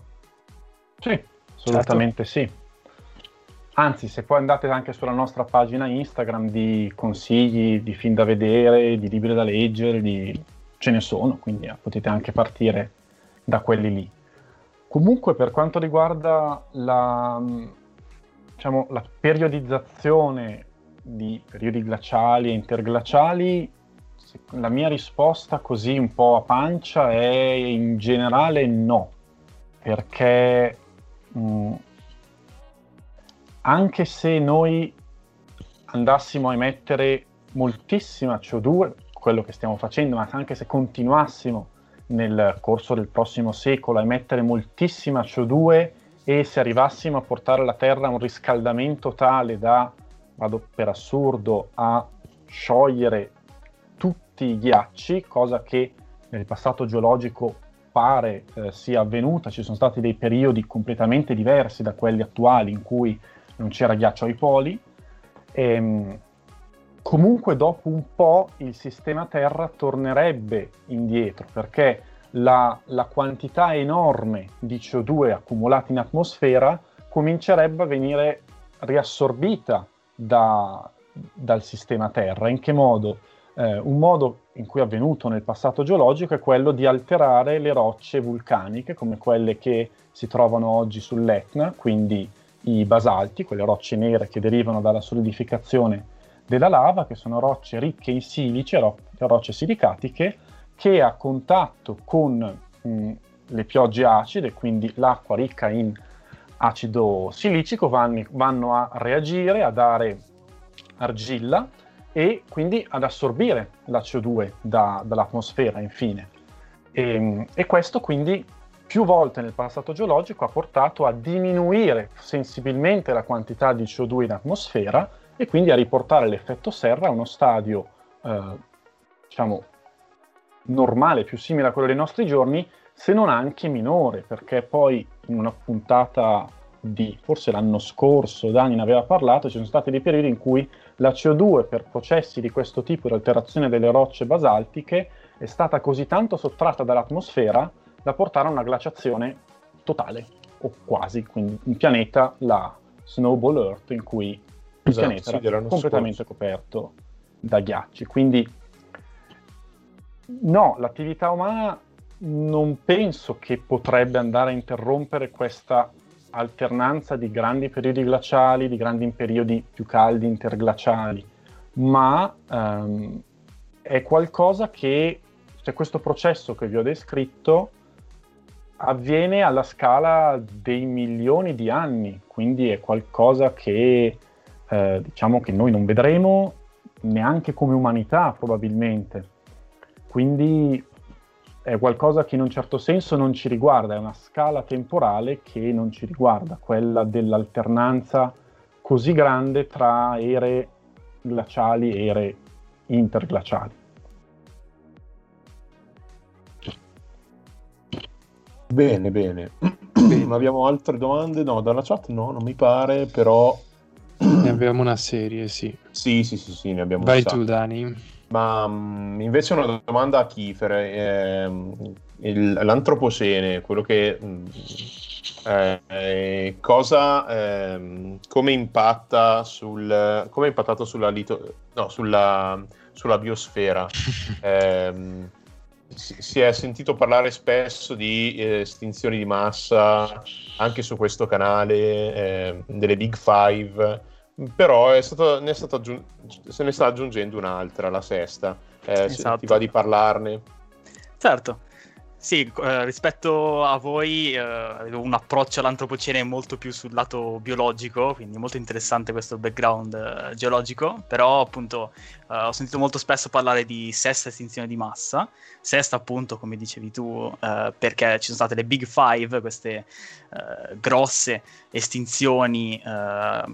Sì, assolutamente certo. sì. Anzi, se poi andate anche sulla nostra pagina Instagram di consigli di film da vedere, di libri da leggere, di... ce ne sono, quindi eh, potete anche partire da quelli lì. Comunque, per quanto riguarda la, diciamo, la periodizzazione di periodi glaciali e interglaciali, la mia risposta così un po' a pancia è in generale no. perché mh, mm, anche se noi andassimo a emettere moltissima CO2, quello che stiamo facendo, ma anche se continuassimo nel corso del prossimo secolo a emettere moltissima CO2 e se arrivassimo a portare alla Terra un riscaldamento tale da, vado per assurdo, a sciogliere tutti i ghiacci, cosa che nel passato geologico pare eh, sia avvenuta, ci sono stati dei periodi completamente diversi da quelli attuali in cui non c'era ghiaccio ai poli. Ehm, comunque dopo un po' il sistema Terra tornerebbe indietro perché la, la quantità enorme di CO2 accumulata in atmosfera comincerebbe a venire riassorbita da, dal sistema Terra. In che modo? Eh, un modo in cui è avvenuto nel passato geologico è quello di alterare le rocce vulcaniche come quelle che si trovano oggi sull'Etna, quindi i basalti, quelle rocce nere che derivano dalla solidificazione della lava, che sono rocce ricche in silice, ro- rocce silicatiche, che a contatto con mh, le piogge acide, quindi l'acqua ricca in acido silicico, vanno, vanno a reagire, a dare argilla e quindi ad assorbire la CO2 da, dall'atmosfera infine. E, e, questo quindi più volte nel passato geologico ha portato a diminuire sensibilmente la quantità di CO2 in atmosfera e quindi a riportare l'effetto serra a uno stadio, eh, diciamo, normale, più simile a quello dei nostri giorni, se non anche minore, perché poi in una puntata di forse l'anno scorso Dani ne aveva parlato, ci sono stati dei periodi in cui la CO2 per processi di questo tipo di alterazione delle rocce basaltiche è stata così tanto sottratta dall'atmosfera da portare a una glaciazione totale, o quasi, quindi un pianeta, la Snowball Earth, in cui il esatto, pianeta sì, era completamente scorso. coperto da ghiacci. Quindi no, l'attività umana non penso che potrebbe andare a interrompere questa alternanza di grandi periodi glaciali, di grandi periodi più caldi interglaciali, ma um, è qualcosa che, cioè questo processo che vi ho descritto, avviene alla scala dei milioni di anni, quindi è qualcosa che eh, diciamo che noi non vedremo neanche come umanità probabilmente. Quindi è qualcosa che in un certo senso non ci riguarda, è una scala temporale che non ci riguarda, quella dell'alternanza così grande tra ere glaciali e ere interglaciali. Bene, bene. Abbiamo altre domande? No, dalla chat no, non mi pare, però... Ne abbiamo una serie, sì. Sì, sì, sì, sì ne abbiamo Vai tu, Dani. Ma um, invece una domanda a Kiefer. Eh, l'antropocene, quello che... Eh, eh, cosa... Ehm, come impatta sul... come è impattato sulla, lito, no, sulla, sulla biosfera? eh, si è sentito parlare spesso di eh, estinzioni di massa anche su questo canale, eh, delle Big Five, però è stato, ne è stato aggiung- se ne sta aggiungendo un'altra, la sesta. Eh, esatto. Ti va di parlarne? Certo. Sì, eh, rispetto a voi eh, un approccio all'antropocene molto più sul lato biologico, quindi molto interessante questo background eh, geologico, però appunto ho sentito molto spesso parlare di sesta estinzione di massa, sesta appunto come dicevi tu eh, perché ci sono state le Big Five, queste eh, grosse estinzioni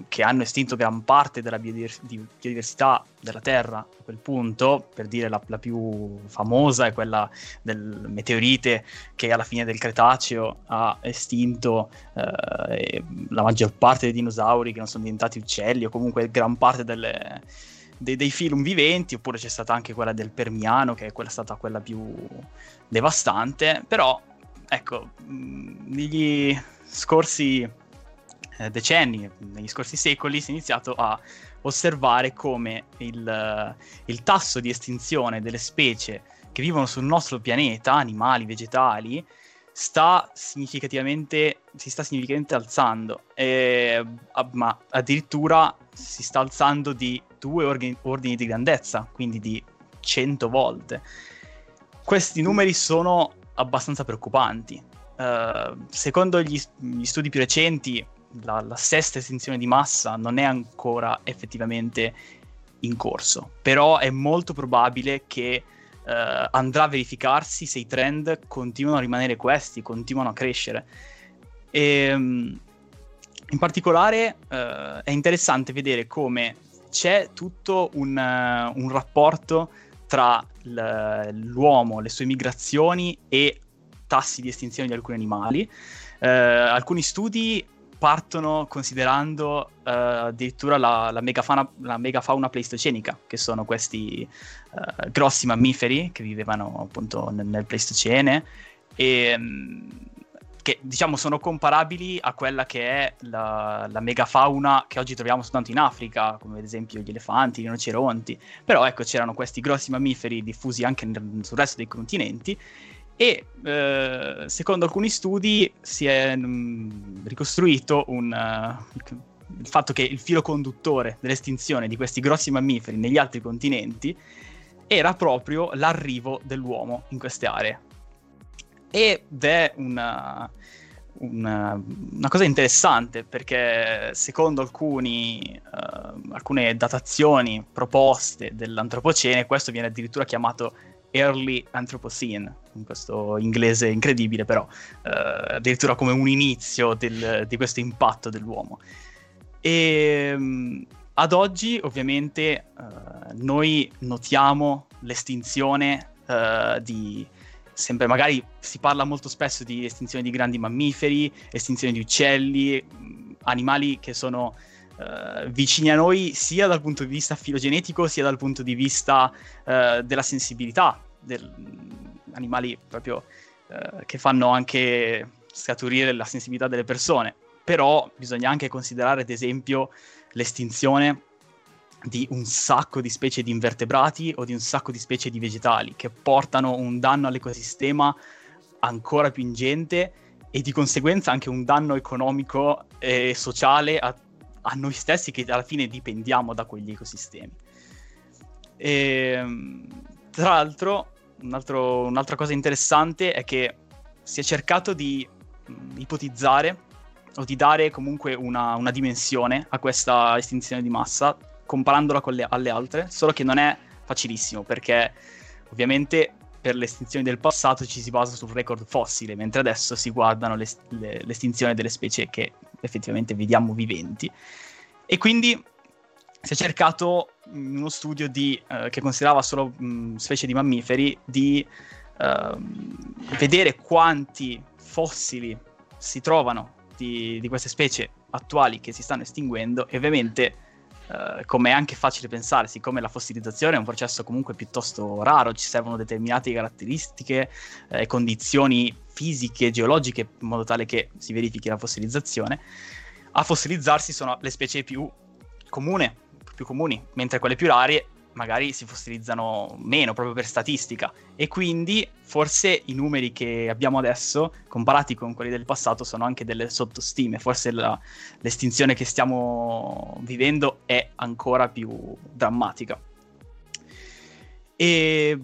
che hanno estinto gran parte della biodiversità della Terra a quel punto, per dire la, la più famosa è quella del meteorite che alla fine del Cretaceo ha estinto eh, la maggior parte dei dinosauri che non sono diventati uccelli o comunque gran parte delle, dei, dei film viventi, oppure c'è stata anche quella del Permiano che è quella stata quella più devastante, però ecco, negli scorsi eh, decenni, negli scorsi secoli si è iniziato a osservare come il, il tasso di estinzione delle specie che vivono sul nostro pianeta, animali, vegetali, sta significativamente, si sta significativamente alzando, e, ma addirittura si sta alzando di due ordini, di grandezza, quindi di 100 volte. Questi numeri sono abbastanza preoccupanti uh, secondo gli, gli, studi più recenti, la, la, sesta estinzione di massa non è ancora effettivamente in corso, però è molto probabile che uh, andrà a verificarsi se i trend continuano a rimanere questi, continuano a crescere. E, um, in particolare uh, è interessante vedere come c'è tutto un, uh, un rapporto tra l'uomo, le sue migrazioni e tassi di estinzione di alcuni animali. Uh, alcuni studi partono considerando uh, addirittura la, la, megafauna, la, megafauna, pleistocenica, che sono questi uh, grossi mammiferi che vivevano appunto nel, nel Pleistocene e um, che diciamo sono comparabili a quella che è la, la, megafauna che oggi troviamo soltanto in Africa, come ad esempio gli elefanti, i rinoceronti, però ecco c'erano questi grossi mammiferi diffusi anche nel, sul resto dei continenti e eh, secondo alcuni studi si è mh, mm, ricostruito un, uh, il fatto che il filo conduttore dell'estinzione di questi grossi mammiferi negli altri continenti era proprio l'arrivo dell'uomo in queste aree. Ed è una, una, una cosa interessante perché secondo alcuni, uh, alcune datazioni proposte dell'antropocene questo viene addirittura chiamato Early Anthropocene, in questo inglese incredibile però, eh, addirittura come un inizio del, di questo impatto dell'uomo. E um, ad oggi ovviamente eh, noi notiamo l'estinzione di... Sempre magari si parla molto spesso di estinzione di grandi mammiferi, estinzione di uccelli, animali che sono Uh, vicini a noi sia dal punto di vista filogenetico sia dal punto di vista uh, della sensibilità, del, animali proprio uh, che fanno anche scaturire la sensibilità delle persone. Però bisogna anche considerare, ad esempio, l'estinzione di un sacco di specie di invertebrati o di un sacco di specie di vegetali che portano un danno all'ecosistema ancora più ingente e di conseguenza anche un danno economico e sociale a a noi stessi che alla fine dipendiamo da quegli ecosistemi. E, ehm, tra l'altro, un altro, un'altra cosa interessante è che si è cercato di mh, ipotizzare o di dare comunque una, una, dimensione a questa estinzione di massa comparandola con le, alle altre, solo che non è facilissimo perché ovviamente per l'estinzione del passato ci si basa sul record fossile, mentre adesso si guardano le, le, l'estinzione delle specie che effettivamente vediamo viventi. E quindi si è cercato in uno studio di, uh, che considerava solo mh, specie di mammiferi di uh, vedere quanti fossili si trovano di, di queste specie attuali che si stanno estinguendo e ovviamente Uh, come è anche facile pensare, siccome la fossilizzazione è un processo comunque piuttosto raro, ci servono determinate caratteristiche e eh, condizioni fisiche, geologiche, in modo tale che si verifichi la fossilizzazione, a fossilizzarsi sono le specie più, comune, più comuni, mentre quelle più rare magari si fossilizzano meno proprio per statistica e quindi forse i numeri che abbiamo adesso comparati con quelli del passato sono anche delle sottostime, forse la, l'estinzione che stiamo vivendo è ancora più drammatica. E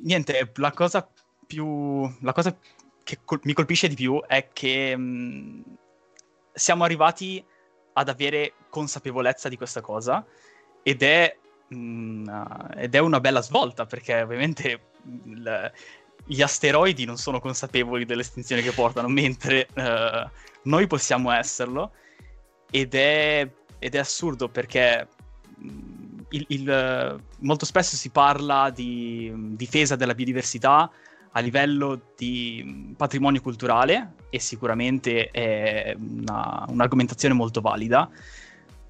niente, la cosa più la cosa che col- mi colpisce di più è che mh, siamo arrivati ad avere consapevolezza di questa cosa ed è Mm, ed è una bella svolta perché ovviamente il, gli asteroidi non sono consapevoli dell'estinzione che portano, mentre uh, noi possiamo esserlo. Ed è, ed è assurdo perché mm, il, il, molto spesso si parla di difesa della biodiversità a livello di mm, patrimonio culturale e sicuramente è una, un'argomentazione molto valida,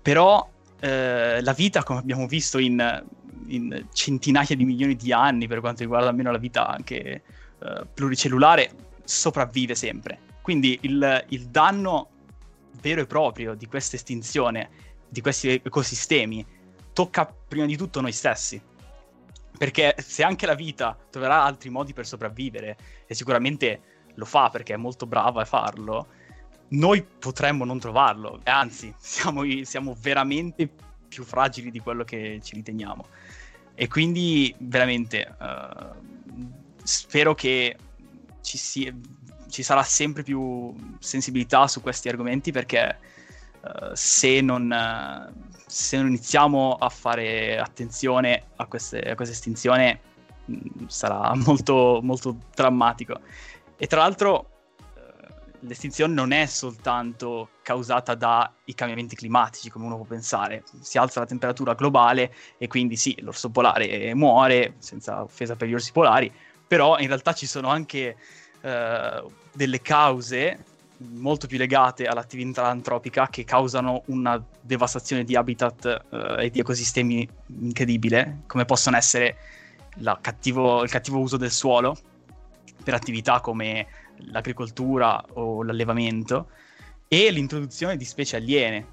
però eh, la vita, come abbiamo visto in, in, centinaia di milioni di anni, per quanto riguarda almeno la vita anche eh, pluricellulare, sopravvive sempre. Quindi il, il danno vero e proprio di questa estinzione, di questi ecosistemi, tocca prima di tutto noi stessi. Perché se anche la vita troverà altri modi per sopravvivere, e sicuramente lo fa perché è molto brava a farlo, noi potremmo non trovarlo, anzi, siamo, siamo veramente più fragili di quello che ci riteniamo. E quindi veramente uh, spero che ci sia, ci sarà sempre più sensibilità su questi argomenti perché uh, se, non, uh, se, non, iniziamo a fare attenzione a, queste, a questa estinzione mh, mm, sarà molto, molto drammatico. E tra l'altro l'estinzione non è soltanto causata dai cambiamenti climatici, come uno può pensare. Si alza la temperatura globale e quindi sì, l'orso polare muore, senza offesa per gli orsi polari, però in realtà ci sono anche eh, delle cause molto più legate all'attività antropica che causano una devastazione di habitat eh, e di ecosistemi incredibile, come possono essere cattivo, il cattivo uso del suolo per attività come l'agricoltura o l'allevamento e l'introduzione di specie aliene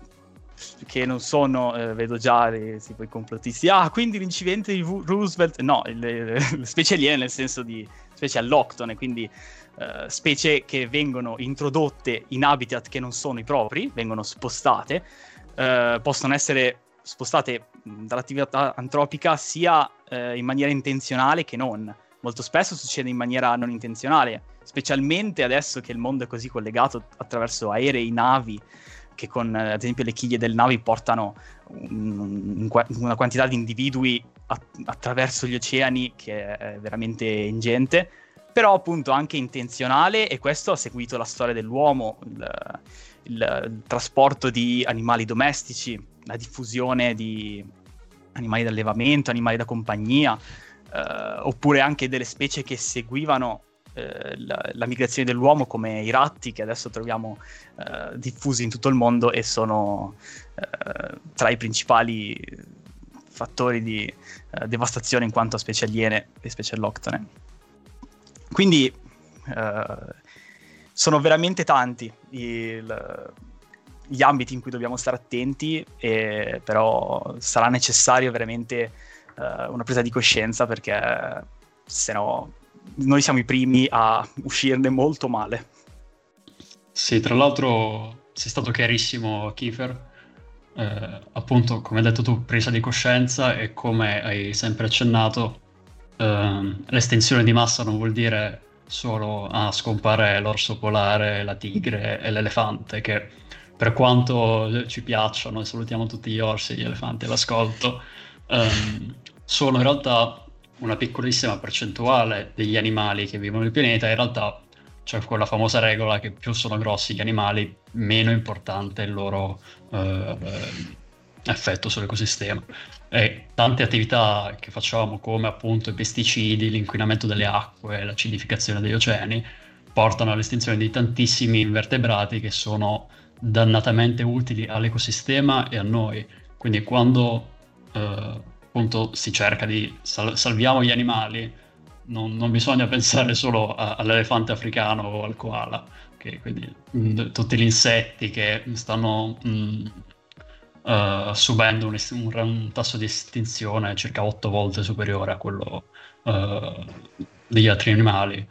che non sono, eh, vedo già le, tipo, i complottisti, ah quindi l'incidente di Roosevelt, no, le, le specie aliene nel senso di specie alloctone, quindi eh, specie che vengono introdotte in habitat che non sono i propri, vengono spostate, eh, possono essere spostate dall'attività antropica sia eh, in maniera intenzionale che non. Molto spesso succede in maniera non intenzionale, specialmente adesso che il mondo è così collegato attraverso aerei, navi, che con ad esempio le chiglie del navi portano un, un, una quantità di individui a, attraverso gli oceani che è veramente ingente, però appunto anche intenzionale e questo ha seguito la storia dell'uomo, il, il, il trasporto di animali domestici, la diffusione di animali d'allevamento, animali da compagnia, eh, oppure anche delle specie che seguivano eh, la, la, migrazione dell'uomo come i ratti che adesso troviamo eh, diffusi in tutto il mondo e sono eh, tra i principali fattori di eh, devastazione in quanto a specie aliene e specie alloctone. Quindi eh, sono veramente tanti il, gli ambiti in cui dobbiamo stare attenti, e, però sarà necessario veramente una presa di coscienza perché se no noi siamo i primi a uscirne molto male. Sì, tra l'altro sei stato chiarissimo, Kiefer. Eh, appunto, come hai detto tu, presa di coscienza e come hai sempre accennato, eh, l'estensione di massa non vuol dire solo ah, scompare l'orso polare, la tigre e l'elefante, che per quanto ci piacciono, e salutiamo tutti gli orsi, gli elefanti all'ascolto, ehm, sono in realtà una piccolissima percentuale degli animali che vivono nel pianeta, in realtà c'è quella famosa regola che più sono grossi gli animali, meno importante il loro eh, effetto sull'ecosistema. E tante attività che facciamo, come appunto i pesticidi, l'inquinamento delle acque, l'acidificazione degli oceani, portano all'estinzione di tantissimi invertebrati che sono dannatamente utili all'ecosistema e a noi. Quindi quando eh, appunto si cerca di sal- salviamo gli animali, non, non bisogna pensare solo a- all'elefante africano o al koala, che, quindi mh, mm, tutti gli insetti che stanno mh, mm, uh, subendo un, un, un, tasso di estinzione circa 8 volte superiore a quello uh, degli altri animali.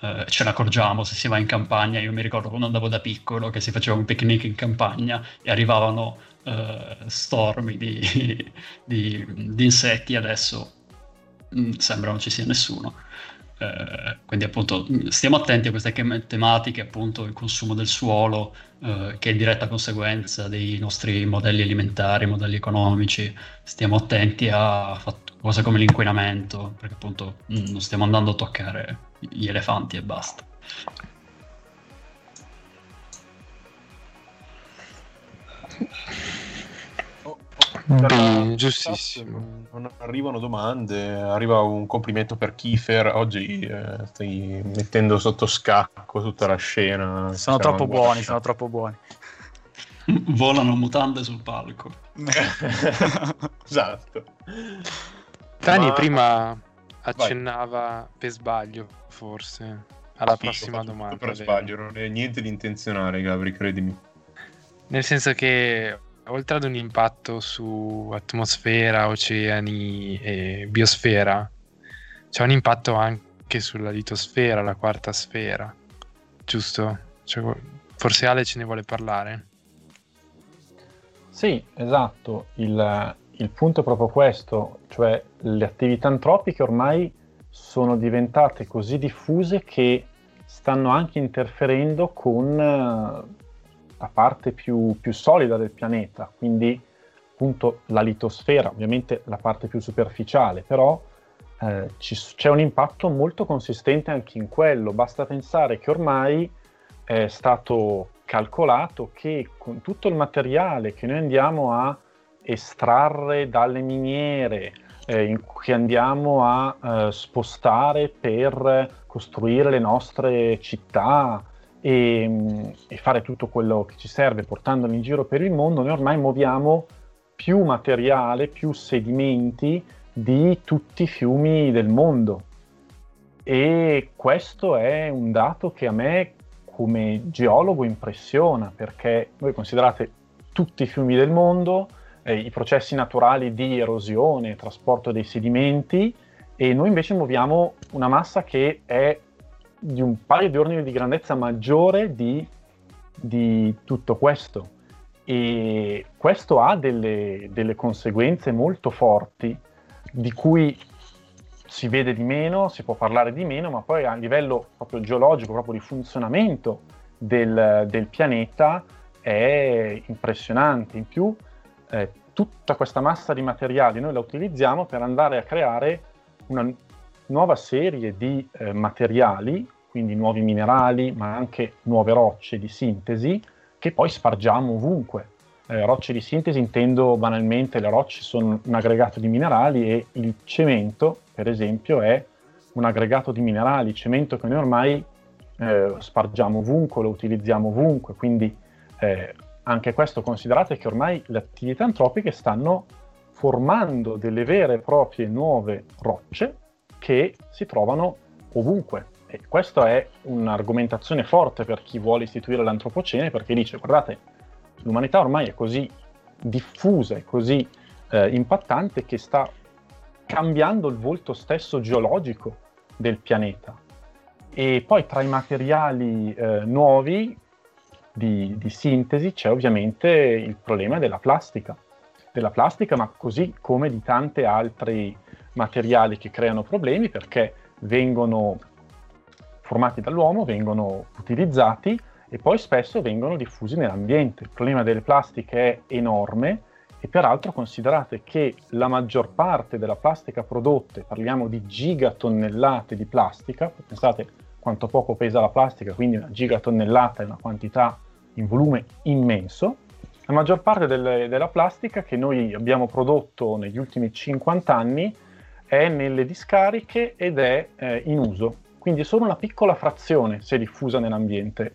Uh, ce ne accorgiamo se si va in campagna. Io mi ricordo quando andavo da piccolo che si faceva un picnic in campagna e arrivavano uh, stormi di, di, di, insetti, adesso mh, mm, sembra non ci sia nessuno. Uh, quindi appunto mm, stiamo attenti a queste tematiche, appunto il consumo del suolo, uh, che è diretta conseguenza dei nostri modelli alimentari, modelli economici, stiamo attenti a fat- cose come l'inquinamento, perché appunto mh, mm, non stiamo andando a toccare gli elefanti e basta. Mm, giustissimo. Non arrivano domande, arriva un complimento per Kiefer. Oggi eh, stai mettendo sotto scacco tutta la scena. Sono troppo buoni, sono troppo buoni. Volano mutande sul palco. esatto. Tani Ma... prima accennava Vai. per sbaglio, forse, alla sì, prossima domanda. Per sbaglio, non è niente di intenzionale, Gabri, credimi. Nel senso che oltre ad un impatto su atmosfera, oceani e biosfera, c'è un impatto anche sulla litosfera, la quarta sfera, giusto? Cioè, forse Ale ce ne vuole parlare. Sì, esatto. Il, il punto è proprio questo, cioè le attività antropiche ormai sono diventate così diffuse che stanno anche interferendo con eh, la parte più, più solida del pianeta, quindi appunto la litosfera, ovviamente la parte più superficiale, però eh, ci, c'è un impatto molto consistente anche in quello. Basta pensare che ormai è stato calcolato che con tutto il materiale che noi andiamo a estrarre dalle miniere, eh, che andiamo a eh, spostare per costruire le nostre città e, e, fare tutto quello che ci serve portandolo in giro per il mondo, noi ormai muoviamo più materiale, più sedimenti di tutti i fiumi del mondo. E questo è un dato che a me come geologo impressiona, perché voi considerate tutti i fiumi del mondo, eh, i processi naturali di erosione, trasporto dei sedimenti, e noi invece muoviamo una massa che è di un paio di ordini di grandezza maggiore di, di tutto questo. E questo ha delle, delle conseguenze molto forti di cui si vede di meno, si può parlare di meno, ma poi a livello proprio geologico, proprio di funzionamento del, del pianeta è impressionante. In più, eh, tutta questa massa di materiali noi la utilizziamo per andare a creare una nuova serie di eh, materiali, quindi nuovi minerali, ma anche nuove rocce di sintesi, che poi spargiamo ovunque. Eh, rocce di sintesi intendo banalmente le rocce sono un aggregato di minerali e il cemento, per esempio, è un aggregato di minerali, cemento che noi ormai eh, spargiamo ovunque, lo utilizziamo ovunque, quindi eh, anche questo considerate che ormai le attività antropiche stanno formando delle vere e proprie nuove rocce che si trovano ovunque. E questa è un'argomentazione forte per chi vuole istituire l'antropocene perché dice guardate, l'umanità ormai è così diffusa e così eh, impattante che sta cambiando il volto stesso geologico del pianeta. E poi tra i materiali eh, nuovi di, di, sintesi c'è ovviamente il problema della plastica, della plastica, ma così come di tanti altri materiali che creano problemi perché vengono formati dall'uomo, vengono utilizzati e poi spesso vengono diffusi nell'ambiente. Il problema delle plastiche è enorme e peraltro considerate che la maggior parte della plastica prodotta, parliamo di gigatonnellate di plastica, pensate quanto poco pesa la plastica, quindi una gigatonnellata è una quantità in volume immenso, la maggior parte delle, della plastica che noi abbiamo prodotto negli ultimi 50 anni è nelle discariche ed è eh, in uso, quindi solo una piccola frazione si è diffusa nell'ambiente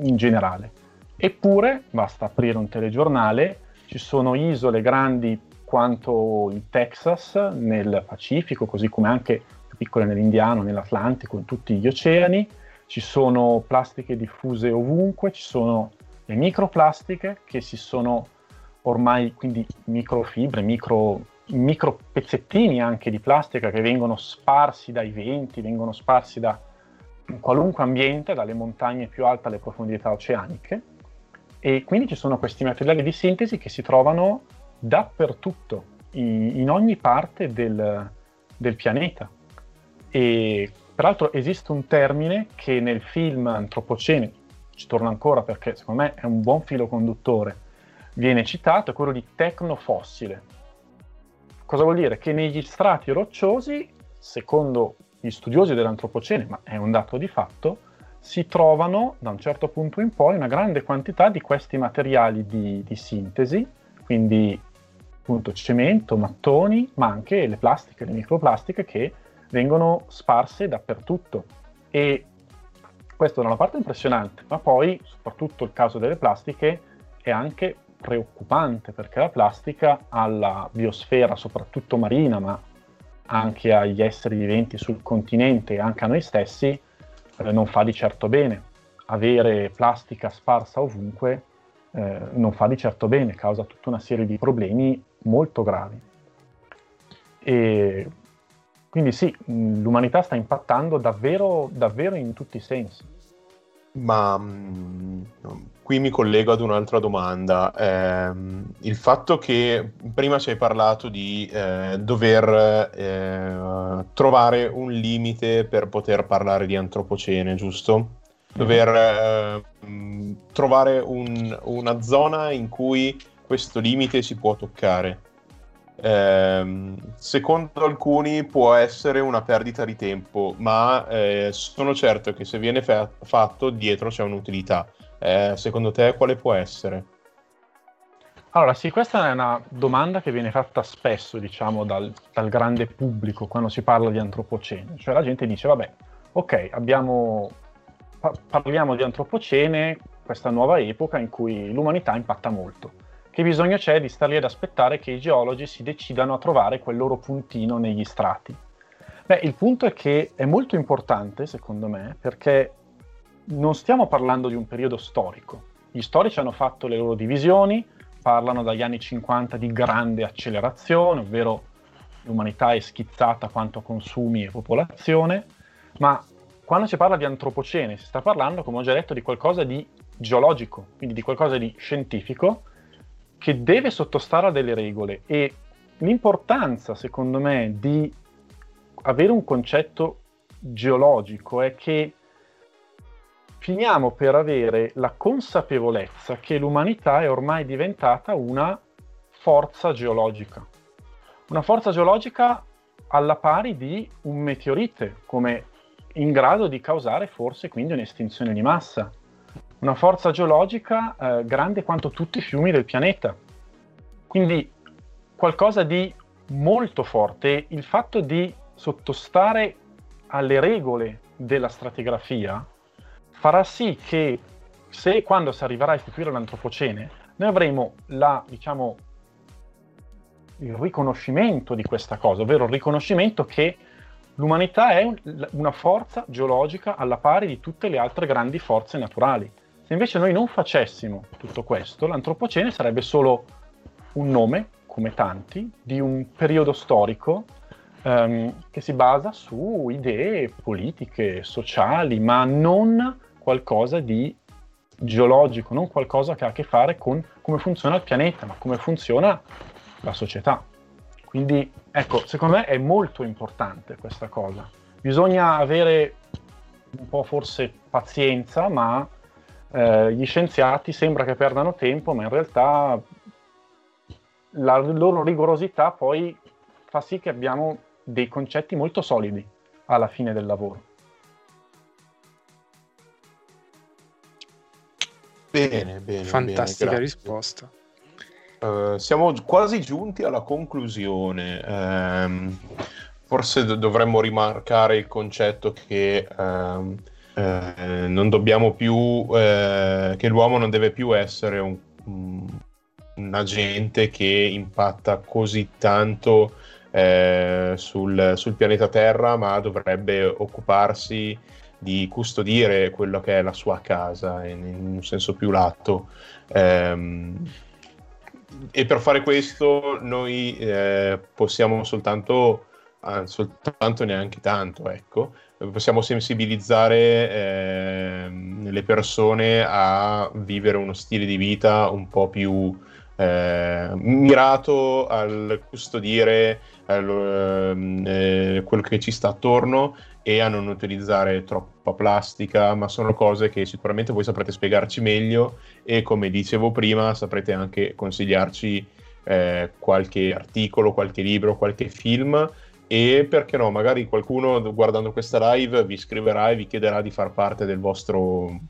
in generale. Eppure, basta aprire un telegiornale, ci sono isole grandi quanto il Texas nel Pacifico, così come anche più piccole nell'Indiano, nell'Atlantico, in tutti gli oceani, ci sono plastiche diffuse ovunque, ci sono le microplastiche che si sono ormai, quindi microfibre, micro, micro pezzettini anche di plastica che vengono sparsi dai venti, vengono sparsi da qualunque ambiente, dalle montagne più alte alle profondità oceaniche, e quindi ci sono questi materiali di sintesi che si trovano dappertutto, in, in ogni parte del, del pianeta. E peraltro esiste un termine che nel film Antropocene, ci torno ancora perché secondo me è un buon filo conduttore, viene citato, è quello di tecnofossile. Cosa vuol dire? Che negli strati rocciosi, secondo gli studiosi dell'antropocene, ma è un dato di fatto, si trovano da un certo punto in poi una grande quantità di questi materiali di, di sintesi, quindi appunto cemento, mattoni, ma anche le plastiche, le microplastiche che vengono sparse dappertutto. E questo da una parte è impressionante, ma poi, soprattutto il caso delle plastiche, è anche preoccupante perché la plastica alla biosfera, soprattutto marina, ma anche agli esseri viventi sul continente e anche a noi stessi, eh, non fa di certo bene. Avere plastica sparsa ovunque eh, non fa di certo bene, causa tutta una serie di problemi molto gravi. E quindi sì, l'umanità sta impattando davvero, davvero in tutti i sensi. Ma mm, qui mi collego ad un'altra domanda. Eh, il fatto che prima ci hai parlato di eh, dover eh, trovare un limite per poter parlare di antropocene, giusto? Dover eh, trovare un, una zona in cui questo limite si può toccare. Eh, secondo alcuni può essere una perdita di tempo, ma eh, sono certo che se viene fa- fatto dietro c'è un'utilità. Eh, secondo te quale può essere? Allora, sì, questa è una domanda che viene fatta spesso, diciamo, dal, dal grande pubblico quando si parla di antropocene. Cioè la gente dice, vabbè, ok, abbiamo, pa- parliamo di antropocene, questa nuova epoca in cui l'umanità impatta molto che bisogno c'è di stare lì ad aspettare che i geologi si decidano a trovare quel loro puntino negli strati? Beh, il punto è che è molto importante, secondo me, perché non stiamo parlando di un periodo storico. Gli storici hanno fatto le loro divisioni, parlano dagli anni 50 di grande accelerazione, ovvero l'umanità è schizzata quanto a consumi e popolazione, ma quando si parla di antropocene si sta parlando, come ho già detto, di qualcosa di geologico, quindi di qualcosa di scientifico, che deve sottostare a delle regole e l'importanza, secondo me, di avere un concetto geologico è che finiamo per avere la consapevolezza che l'umanità è ormai diventata una forza geologica. Una forza geologica alla pari di un meteorite, come in grado di causare forse quindi un'estinzione di massa una forza geologica eh, grande quanto tutti i fiumi del pianeta. Quindi qualcosa di molto forte. Il fatto di sottostare alle regole della stratigrafia farà sì che se quando si arriverà a istituire l'antropocene, noi avremo la, diciamo, il riconoscimento di questa cosa, ovvero il riconoscimento che l'umanità è una forza geologica alla pari di tutte le altre grandi forze naturali. Se invece noi non facessimo tutto questo, l'antropocene sarebbe solo un nome, come tanti, di un periodo storico um, che si basa su idee politiche, sociali, ma non qualcosa di geologico, non qualcosa che ha a che fare con come funziona il pianeta, ma come funziona la società. Quindi, ecco, secondo me è molto importante questa cosa. Bisogna avere un po' forse pazienza, ma eh, gli scienziati sembra che perdano tempo, ma in realtà la loro rigorosità poi fa sì che abbiamo dei concetti molto solidi alla fine del lavoro. Bene, bene. Fantastica bene, risposta. Uh, siamo quasi giunti alla conclusione. Um, forse do- dovremmo rimarcare il concetto che um, eh, non dobbiamo più, eh, che l'uomo non deve più essere un, un agente che impatta così tanto eh, sul, sul, pianeta Terra, ma dovrebbe occuparsi di custodire quello che è la sua casa in, in un senso più lato. Ehm, e per fare questo noi eh, possiamo soltanto, ah, soltanto neanche tanto, ecco, possiamo sensibilizzare eh, le persone a vivere uno stile di vita un po' più eh, mirato al custodire al, eh, quello che ci sta attorno e a non utilizzare troppa plastica, ma sono cose che sicuramente voi saprete spiegarci meglio e come dicevo prima saprete anche consigliarci eh, qualche articolo, qualche libro, qualche film e perché no, magari qualcuno guardando questa live vi scriverà e vi chiederà di far parte del vostro,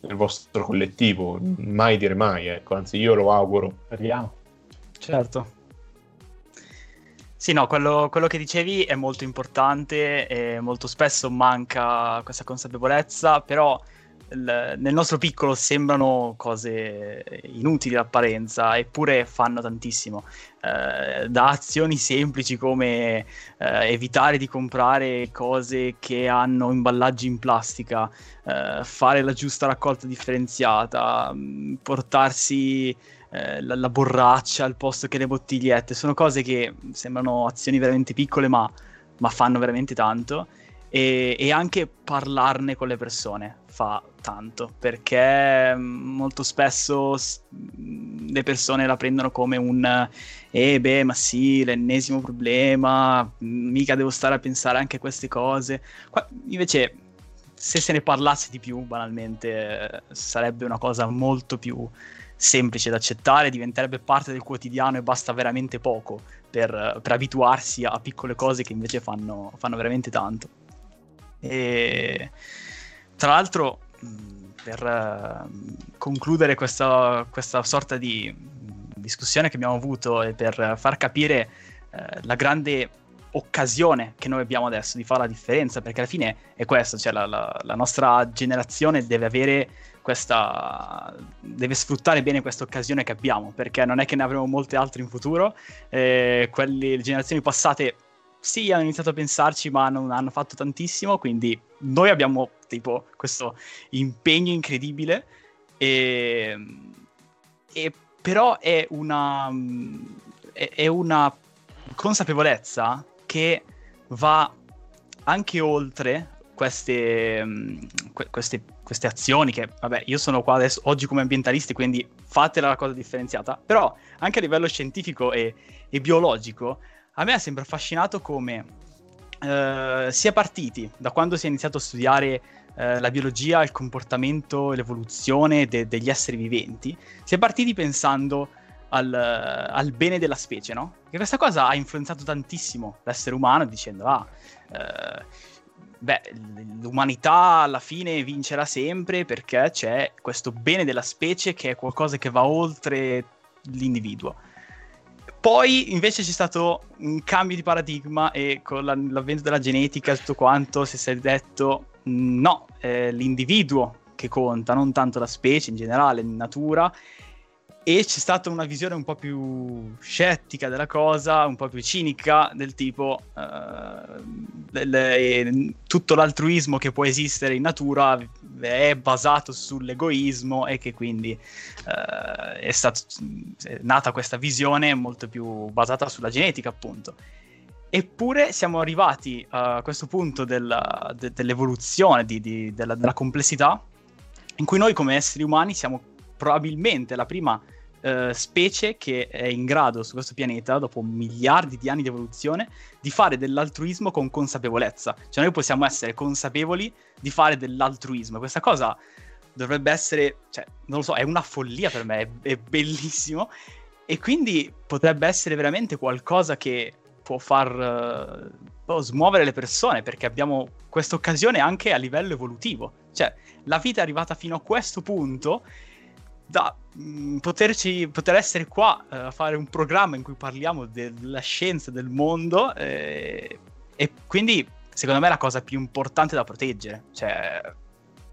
del vostro collettivo. Mai dire mai, ecco, anzi io lo auguro. Speriamo. Certo. Sì, no, quello, quello, che dicevi è molto importante e molto spesso manca questa consapevolezza, però nel nostro piccolo sembrano cose inutili d'apparenza, eppure fanno tantissimo. Eh, da azioni semplici come eh, evitare di comprare cose che hanno imballaggi in plastica, eh, fare la giusta raccolta differenziata, mm, portarsi eh, la, la, borraccia al posto che le bottigliette, sono cose che sembrano azioni veramente piccole ma, ma fanno veramente tanto. E, e, anche parlarne con le persone fa tanto perché mm, molto spesso mm, le persone la prendono come un eh beh ma sì l'ennesimo problema mm, mica devo stare a pensare anche a queste cose Qua, invece se se ne parlasse di più banalmente sarebbe una cosa molto più semplice da accettare diventerebbe parte del quotidiano e basta veramente poco per, per abituarsi a piccole cose che invece fanno, fanno veramente tanto. E tra l'altro, per concludere questa, questa, sorta di discussione che abbiamo avuto e per far capire uh, la grande occasione che noi abbiamo adesso di fare la differenza, perché alla fine è questo, cioè la, la, la nostra generazione deve avere questa deve sfruttare bene questa occasione che abbiamo, perché non è che ne avremo molte altre in futuro, eh, quelle, le generazioni passate sì, hanno iniziato a pensarci, ma non hanno fatto tantissimo. Quindi noi abbiamo tipo questo impegno incredibile. E, e però è una, è, una consapevolezza che va anche oltre queste, queste, queste, azioni che, vabbè, io sono qua adesso, oggi come ambientalisti, quindi fatela la cosa differenziata, però anche a livello scientifico e, e biologico a me ha sempre affascinato come eh, sia partiti da quando si è iniziato a studiare eh, la biologia, il comportamento, l'evoluzione de- degli esseri viventi, si è partiti pensando al, al, bene della specie, no? Che questa cosa ha influenzato tantissimo l'essere umano dicendo, ah, eh, beh, l'umanità alla fine vincerà sempre perché c'è questo bene della specie che è qualcosa che va oltre l'individuo. Poi invece c'è stato un cambio di paradigma e con la, l'avvento della genetica e tutto quanto si è detto no, è l'individuo che conta, non tanto la specie in generale, in natura. E c'è stata una visione un po' più scettica della cosa, un po' più cinica, del tipo uh, del, eh, tutto l'altruismo che può esistere in natura è basato sull'egoismo e che quindi uh, è, stato, è nata questa visione molto più basata sulla genetica, appunto. Eppure siamo arrivati a questo punto della, de, dell'evoluzione, di, di, della, della complessità, in cui noi come esseri umani siamo probabilmente la prima uh, specie che è in grado su questo pianeta, dopo miliardi di anni di evoluzione, di fare dell'altruismo con consapevolezza. Cioè noi possiamo essere consapevoli di fare dell'altruismo. Questa cosa dovrebbe essere, cioè, non lo so, è una follia per me, è, è bellissimo. E quindi potrebbe essere veramente qualcosa che può far uh, smuovere le persone, perché abbiamo questa occasione anche a livello evolutivo. Cioè, la vita è arrivata fino a questo punto da mm, poterci, poter essere qua uh, a fare un programma in cui parliamo della scienza del mondo eh, e quindi secondo me è la cosa più importante da proteggere. Cioè,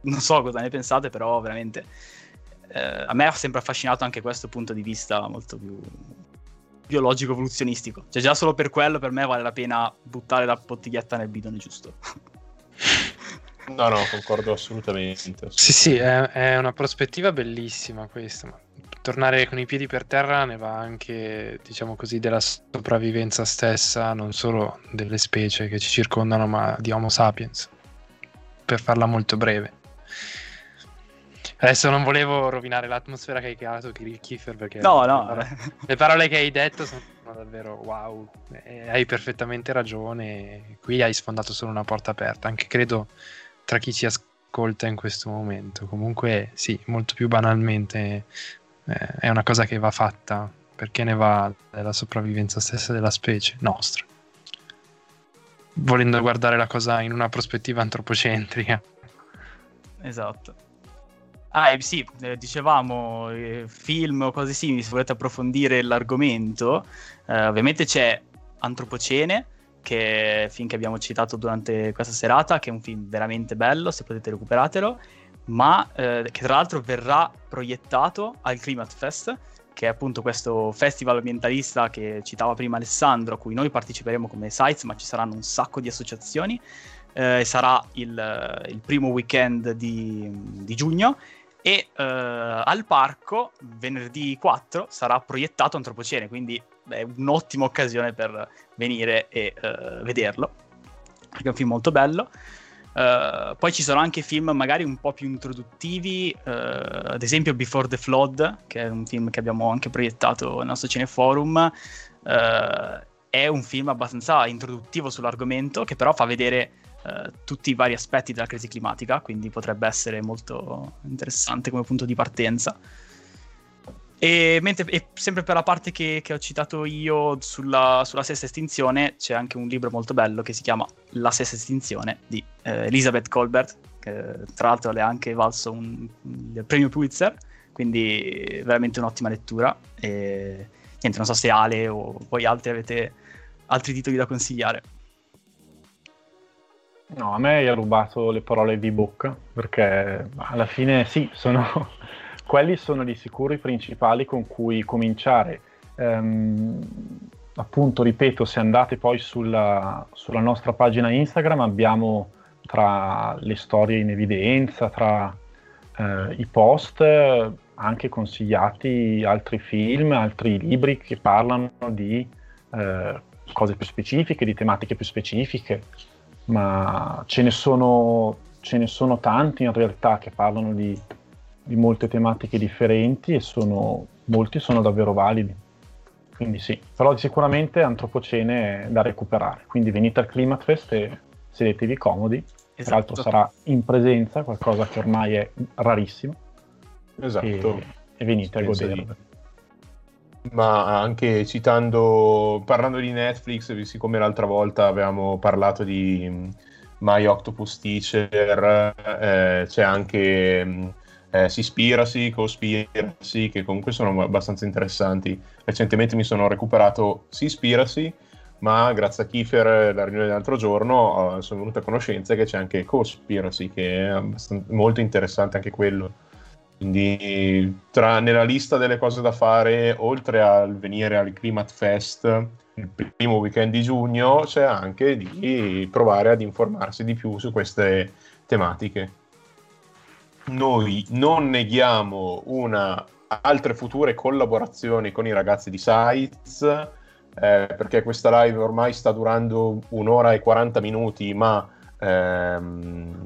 non so cosa ne pensate, però veramente eh, a me ha sempre affascinato anche questo punto di vista molto più biologico evoluzionistico. Cioè, già solo per quello per me vale la pena buttare la bottiglietta nel bidone giusto. No, no, concordo assolutamente. assolutamente. Sì, sì, è, è, una prospettiva bellissima questa. Ma tornare con i piedi per terra ne va anche, diciamo così, della sopravvivenza stessa, non solo delle specie che ci circondano, ma di Homo sapiens. Per farla molto breve. Adesso non volevo rovinare l'atmosfera che hai creato, Kiefer, perché no, no. Le, parole, le parole che hai detto sono davvero wow. E hai perfettamente ragione. Qui hai sfondato solo una porta aperta. Anche credo tra chi ci ascolta in questo momento. Comunque, sì, molto più banalmente eh, è una cosa che va fatta perché ne va della sopravvivenza stessa della specie nostra. Volendo guardare la cosa in una prospettiva antropocentrica. Esatto. Ah, eh, sì, eh, dicevamo eh, film o cose simili, se volete approfondire l'argomento, eh, ovviamente c'è Antropocene, che film che abbiamo citato durante questa serata, che è un film veramente bello, se potete recuperatelo, ma eh, che tra l'altro verrà proiettato al Climat Fest, che è appunto questo festival ambientalista che citava prima Alessandro, a cui noi parteciperemo come Sites, ma ci saranno un sacco di associazioni, eh, sarà il, il, primo weekend di, di giugno. E uh, al parco venerdì 4 sarà proiettato Antropocene, quindi è un'ottima occasione per venire e uh, vederlo. perché è un film molto bello. Uh, poi ci sono anche film magari un po' più introduttivi, uh, ad esempio Before the Flood, che è un film che abbiamo anche proiettato nel nostro cineforum. Uh, è un film abbastanza introduttivo sull'argomento, che però fa vedere tutti i vari aspetti della crisi climatica, quindi potrebbe essere molto interessante come punto di partenza. E, mentre, e sempre per la parte che, che ho citato io sulla, sulla, sesta estinzione, c'è anche un libro molto bello che si chiama La sesta estinzione di eh, Elizabeth Colbert, che tra l'altro le ha anche valso un, il premio Pulitzer, quindi veramente un'ottima lettura. E niente, non so se Ale o voi altri avete altri titoli da consigliare. No, a me hai rubato le parole di bocca, perché alla fine sì, sono quelli sono di sicuro i principali con cui cominciare. Um, appunto, ripeto, se andate poi sulla, sulla, nostra pagina Instagram abbiamo tra le storie in evidenza, tra uh, i post, anche consigliati altri film, altri libri che parlano di uh, cose più specifiche, di tematiche più specifiche, ma ce ne sono, ce ne sono tanti in realtà che parlano di di molte tematiche differenti e sono, molti sono davvero validi. Quindi sì, però sicuramente Antropocene è da recuperare. Quindi venite al Climatfest e sedetevi comodi. Esatto. Tra l'altro sarà in presenza, qualcosa che ormai è rarissimo. Esatto. E, e venite a goderlo. Ma anche citando, parlando di Netflix, siccome l'altra volta avevamo parlato di mm, My Octopus Teacher, eh, c'è anche mm, eh, Seaspiracy, Cospiracy, che comunque sono abbastanza interessanti. Recentemente mi sono recuperato Seaspiracy, ma grazie a Kiefer, la riunione dell'altro giorno, sono venuto a conoscenza che c'è anche Cospiracy, che è molto interessante anche quello. Quindi tra, nella lista delle cose da fare, oltre al venire al Climat Fest il primo weekend di giugno, c'è anche di provare ad informarsi di più su queste tematiche noi non neghiamo una, altre future collaborazioni con i ragazzi di Sites, eh, perché questa live ormai sta durando un'ora e 40 minuti, ma ehm,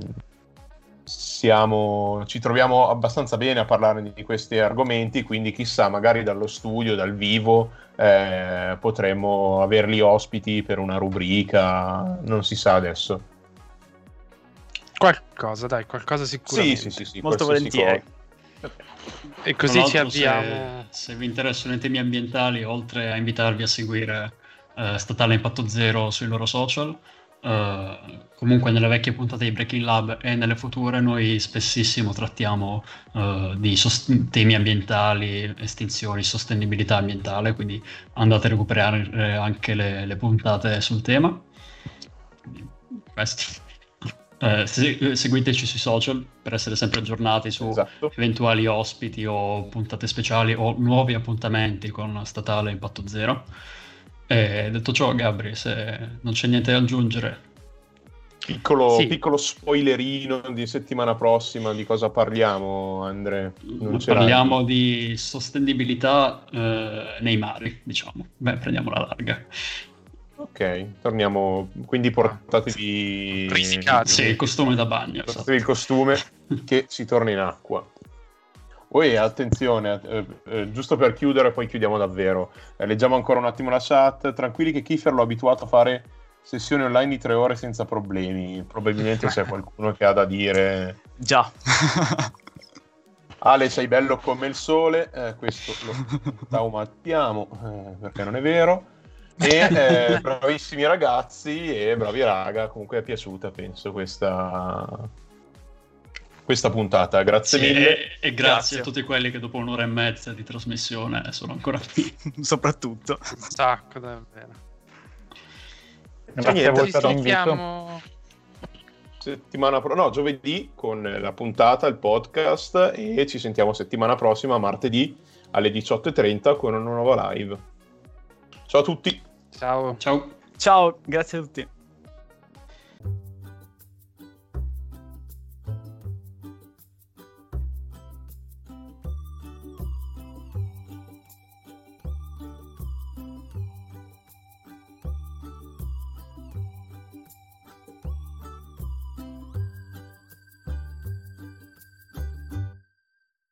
siamo, ci troviamo abbastanza bene a parlare di questi argomenti, quindi chissà, magari dallo studio, dal vivo, eh, potremmo averli ospiti per una rubrica, non si sa adesso. Qualcosa, dai, qualcosa sicuramente. Sì, sì, sì, sì molto volentieri. E così ci avviamo. Se, se, vi interessano i temi ambientali, oltre a invitarvi a seguire uh, Statale Impatto Zero sui loro social, uh, comunque nelle vecchie puntate di Breaking Lab e nelle future noi spessissimo trattiamo uh, di sost- temi ambientali, estinzioni, sostenibilità ambientale, quindi andate a recuperare anche le, le puntate sul tema. Questo. Eh, se- seguiteci sui social per essere sempre aggiornati su esatto. eventuali ospiti o puntate speciali o nuovi appuntamenti con Statale Impatto Zero. E detto ciò, Gabri, se non c'è niente da aggiungere. Piccolo, sì. piccolo spoilerino di settimana prossima di cosa parliamo, Andre? parliamo di sostenibilità eh, nei mari, diciamo. Beh, prendiamo la larga. Ok, torniamo. Quindi portatevi. Risicati. Sì, il costume da bagno. Portatevi esatto. il costume che si torna in acqua. Poi attenzione, eh, eh, giusto per chiudere, poi chiudiamo davvero. Eh, leggiamo ancora un attimo la chat. Tranquilli che Kiefer l'ho abituato a fare sessioni online di tre ore senza problemi. Probabilmente c'è qualcuno che ha da dire. Già. Ale, sei bello come il sole. Eh, questo lo taumattiamo eh, perché non è vero. E eh, bravissimi ragazzi e bravi raga, comunque è piaciuta penso questa, questa puntata. Grazie sì, mille. E, e grazie, grazie, a tutti quelli che dopo un'ora e mezza di trasmissione sono ancora qui. Soprattutto. Un sacco, davvero. Grazie niente, a voi per l'invito. Settimana pro- no, giovedì con la puntata, il podcast e ci sentiamo settimana prossima, martedì alle 18.30 con una nuova live. Ciao a tutti. Ciao. Ciao. Ciao, grazie a tutti.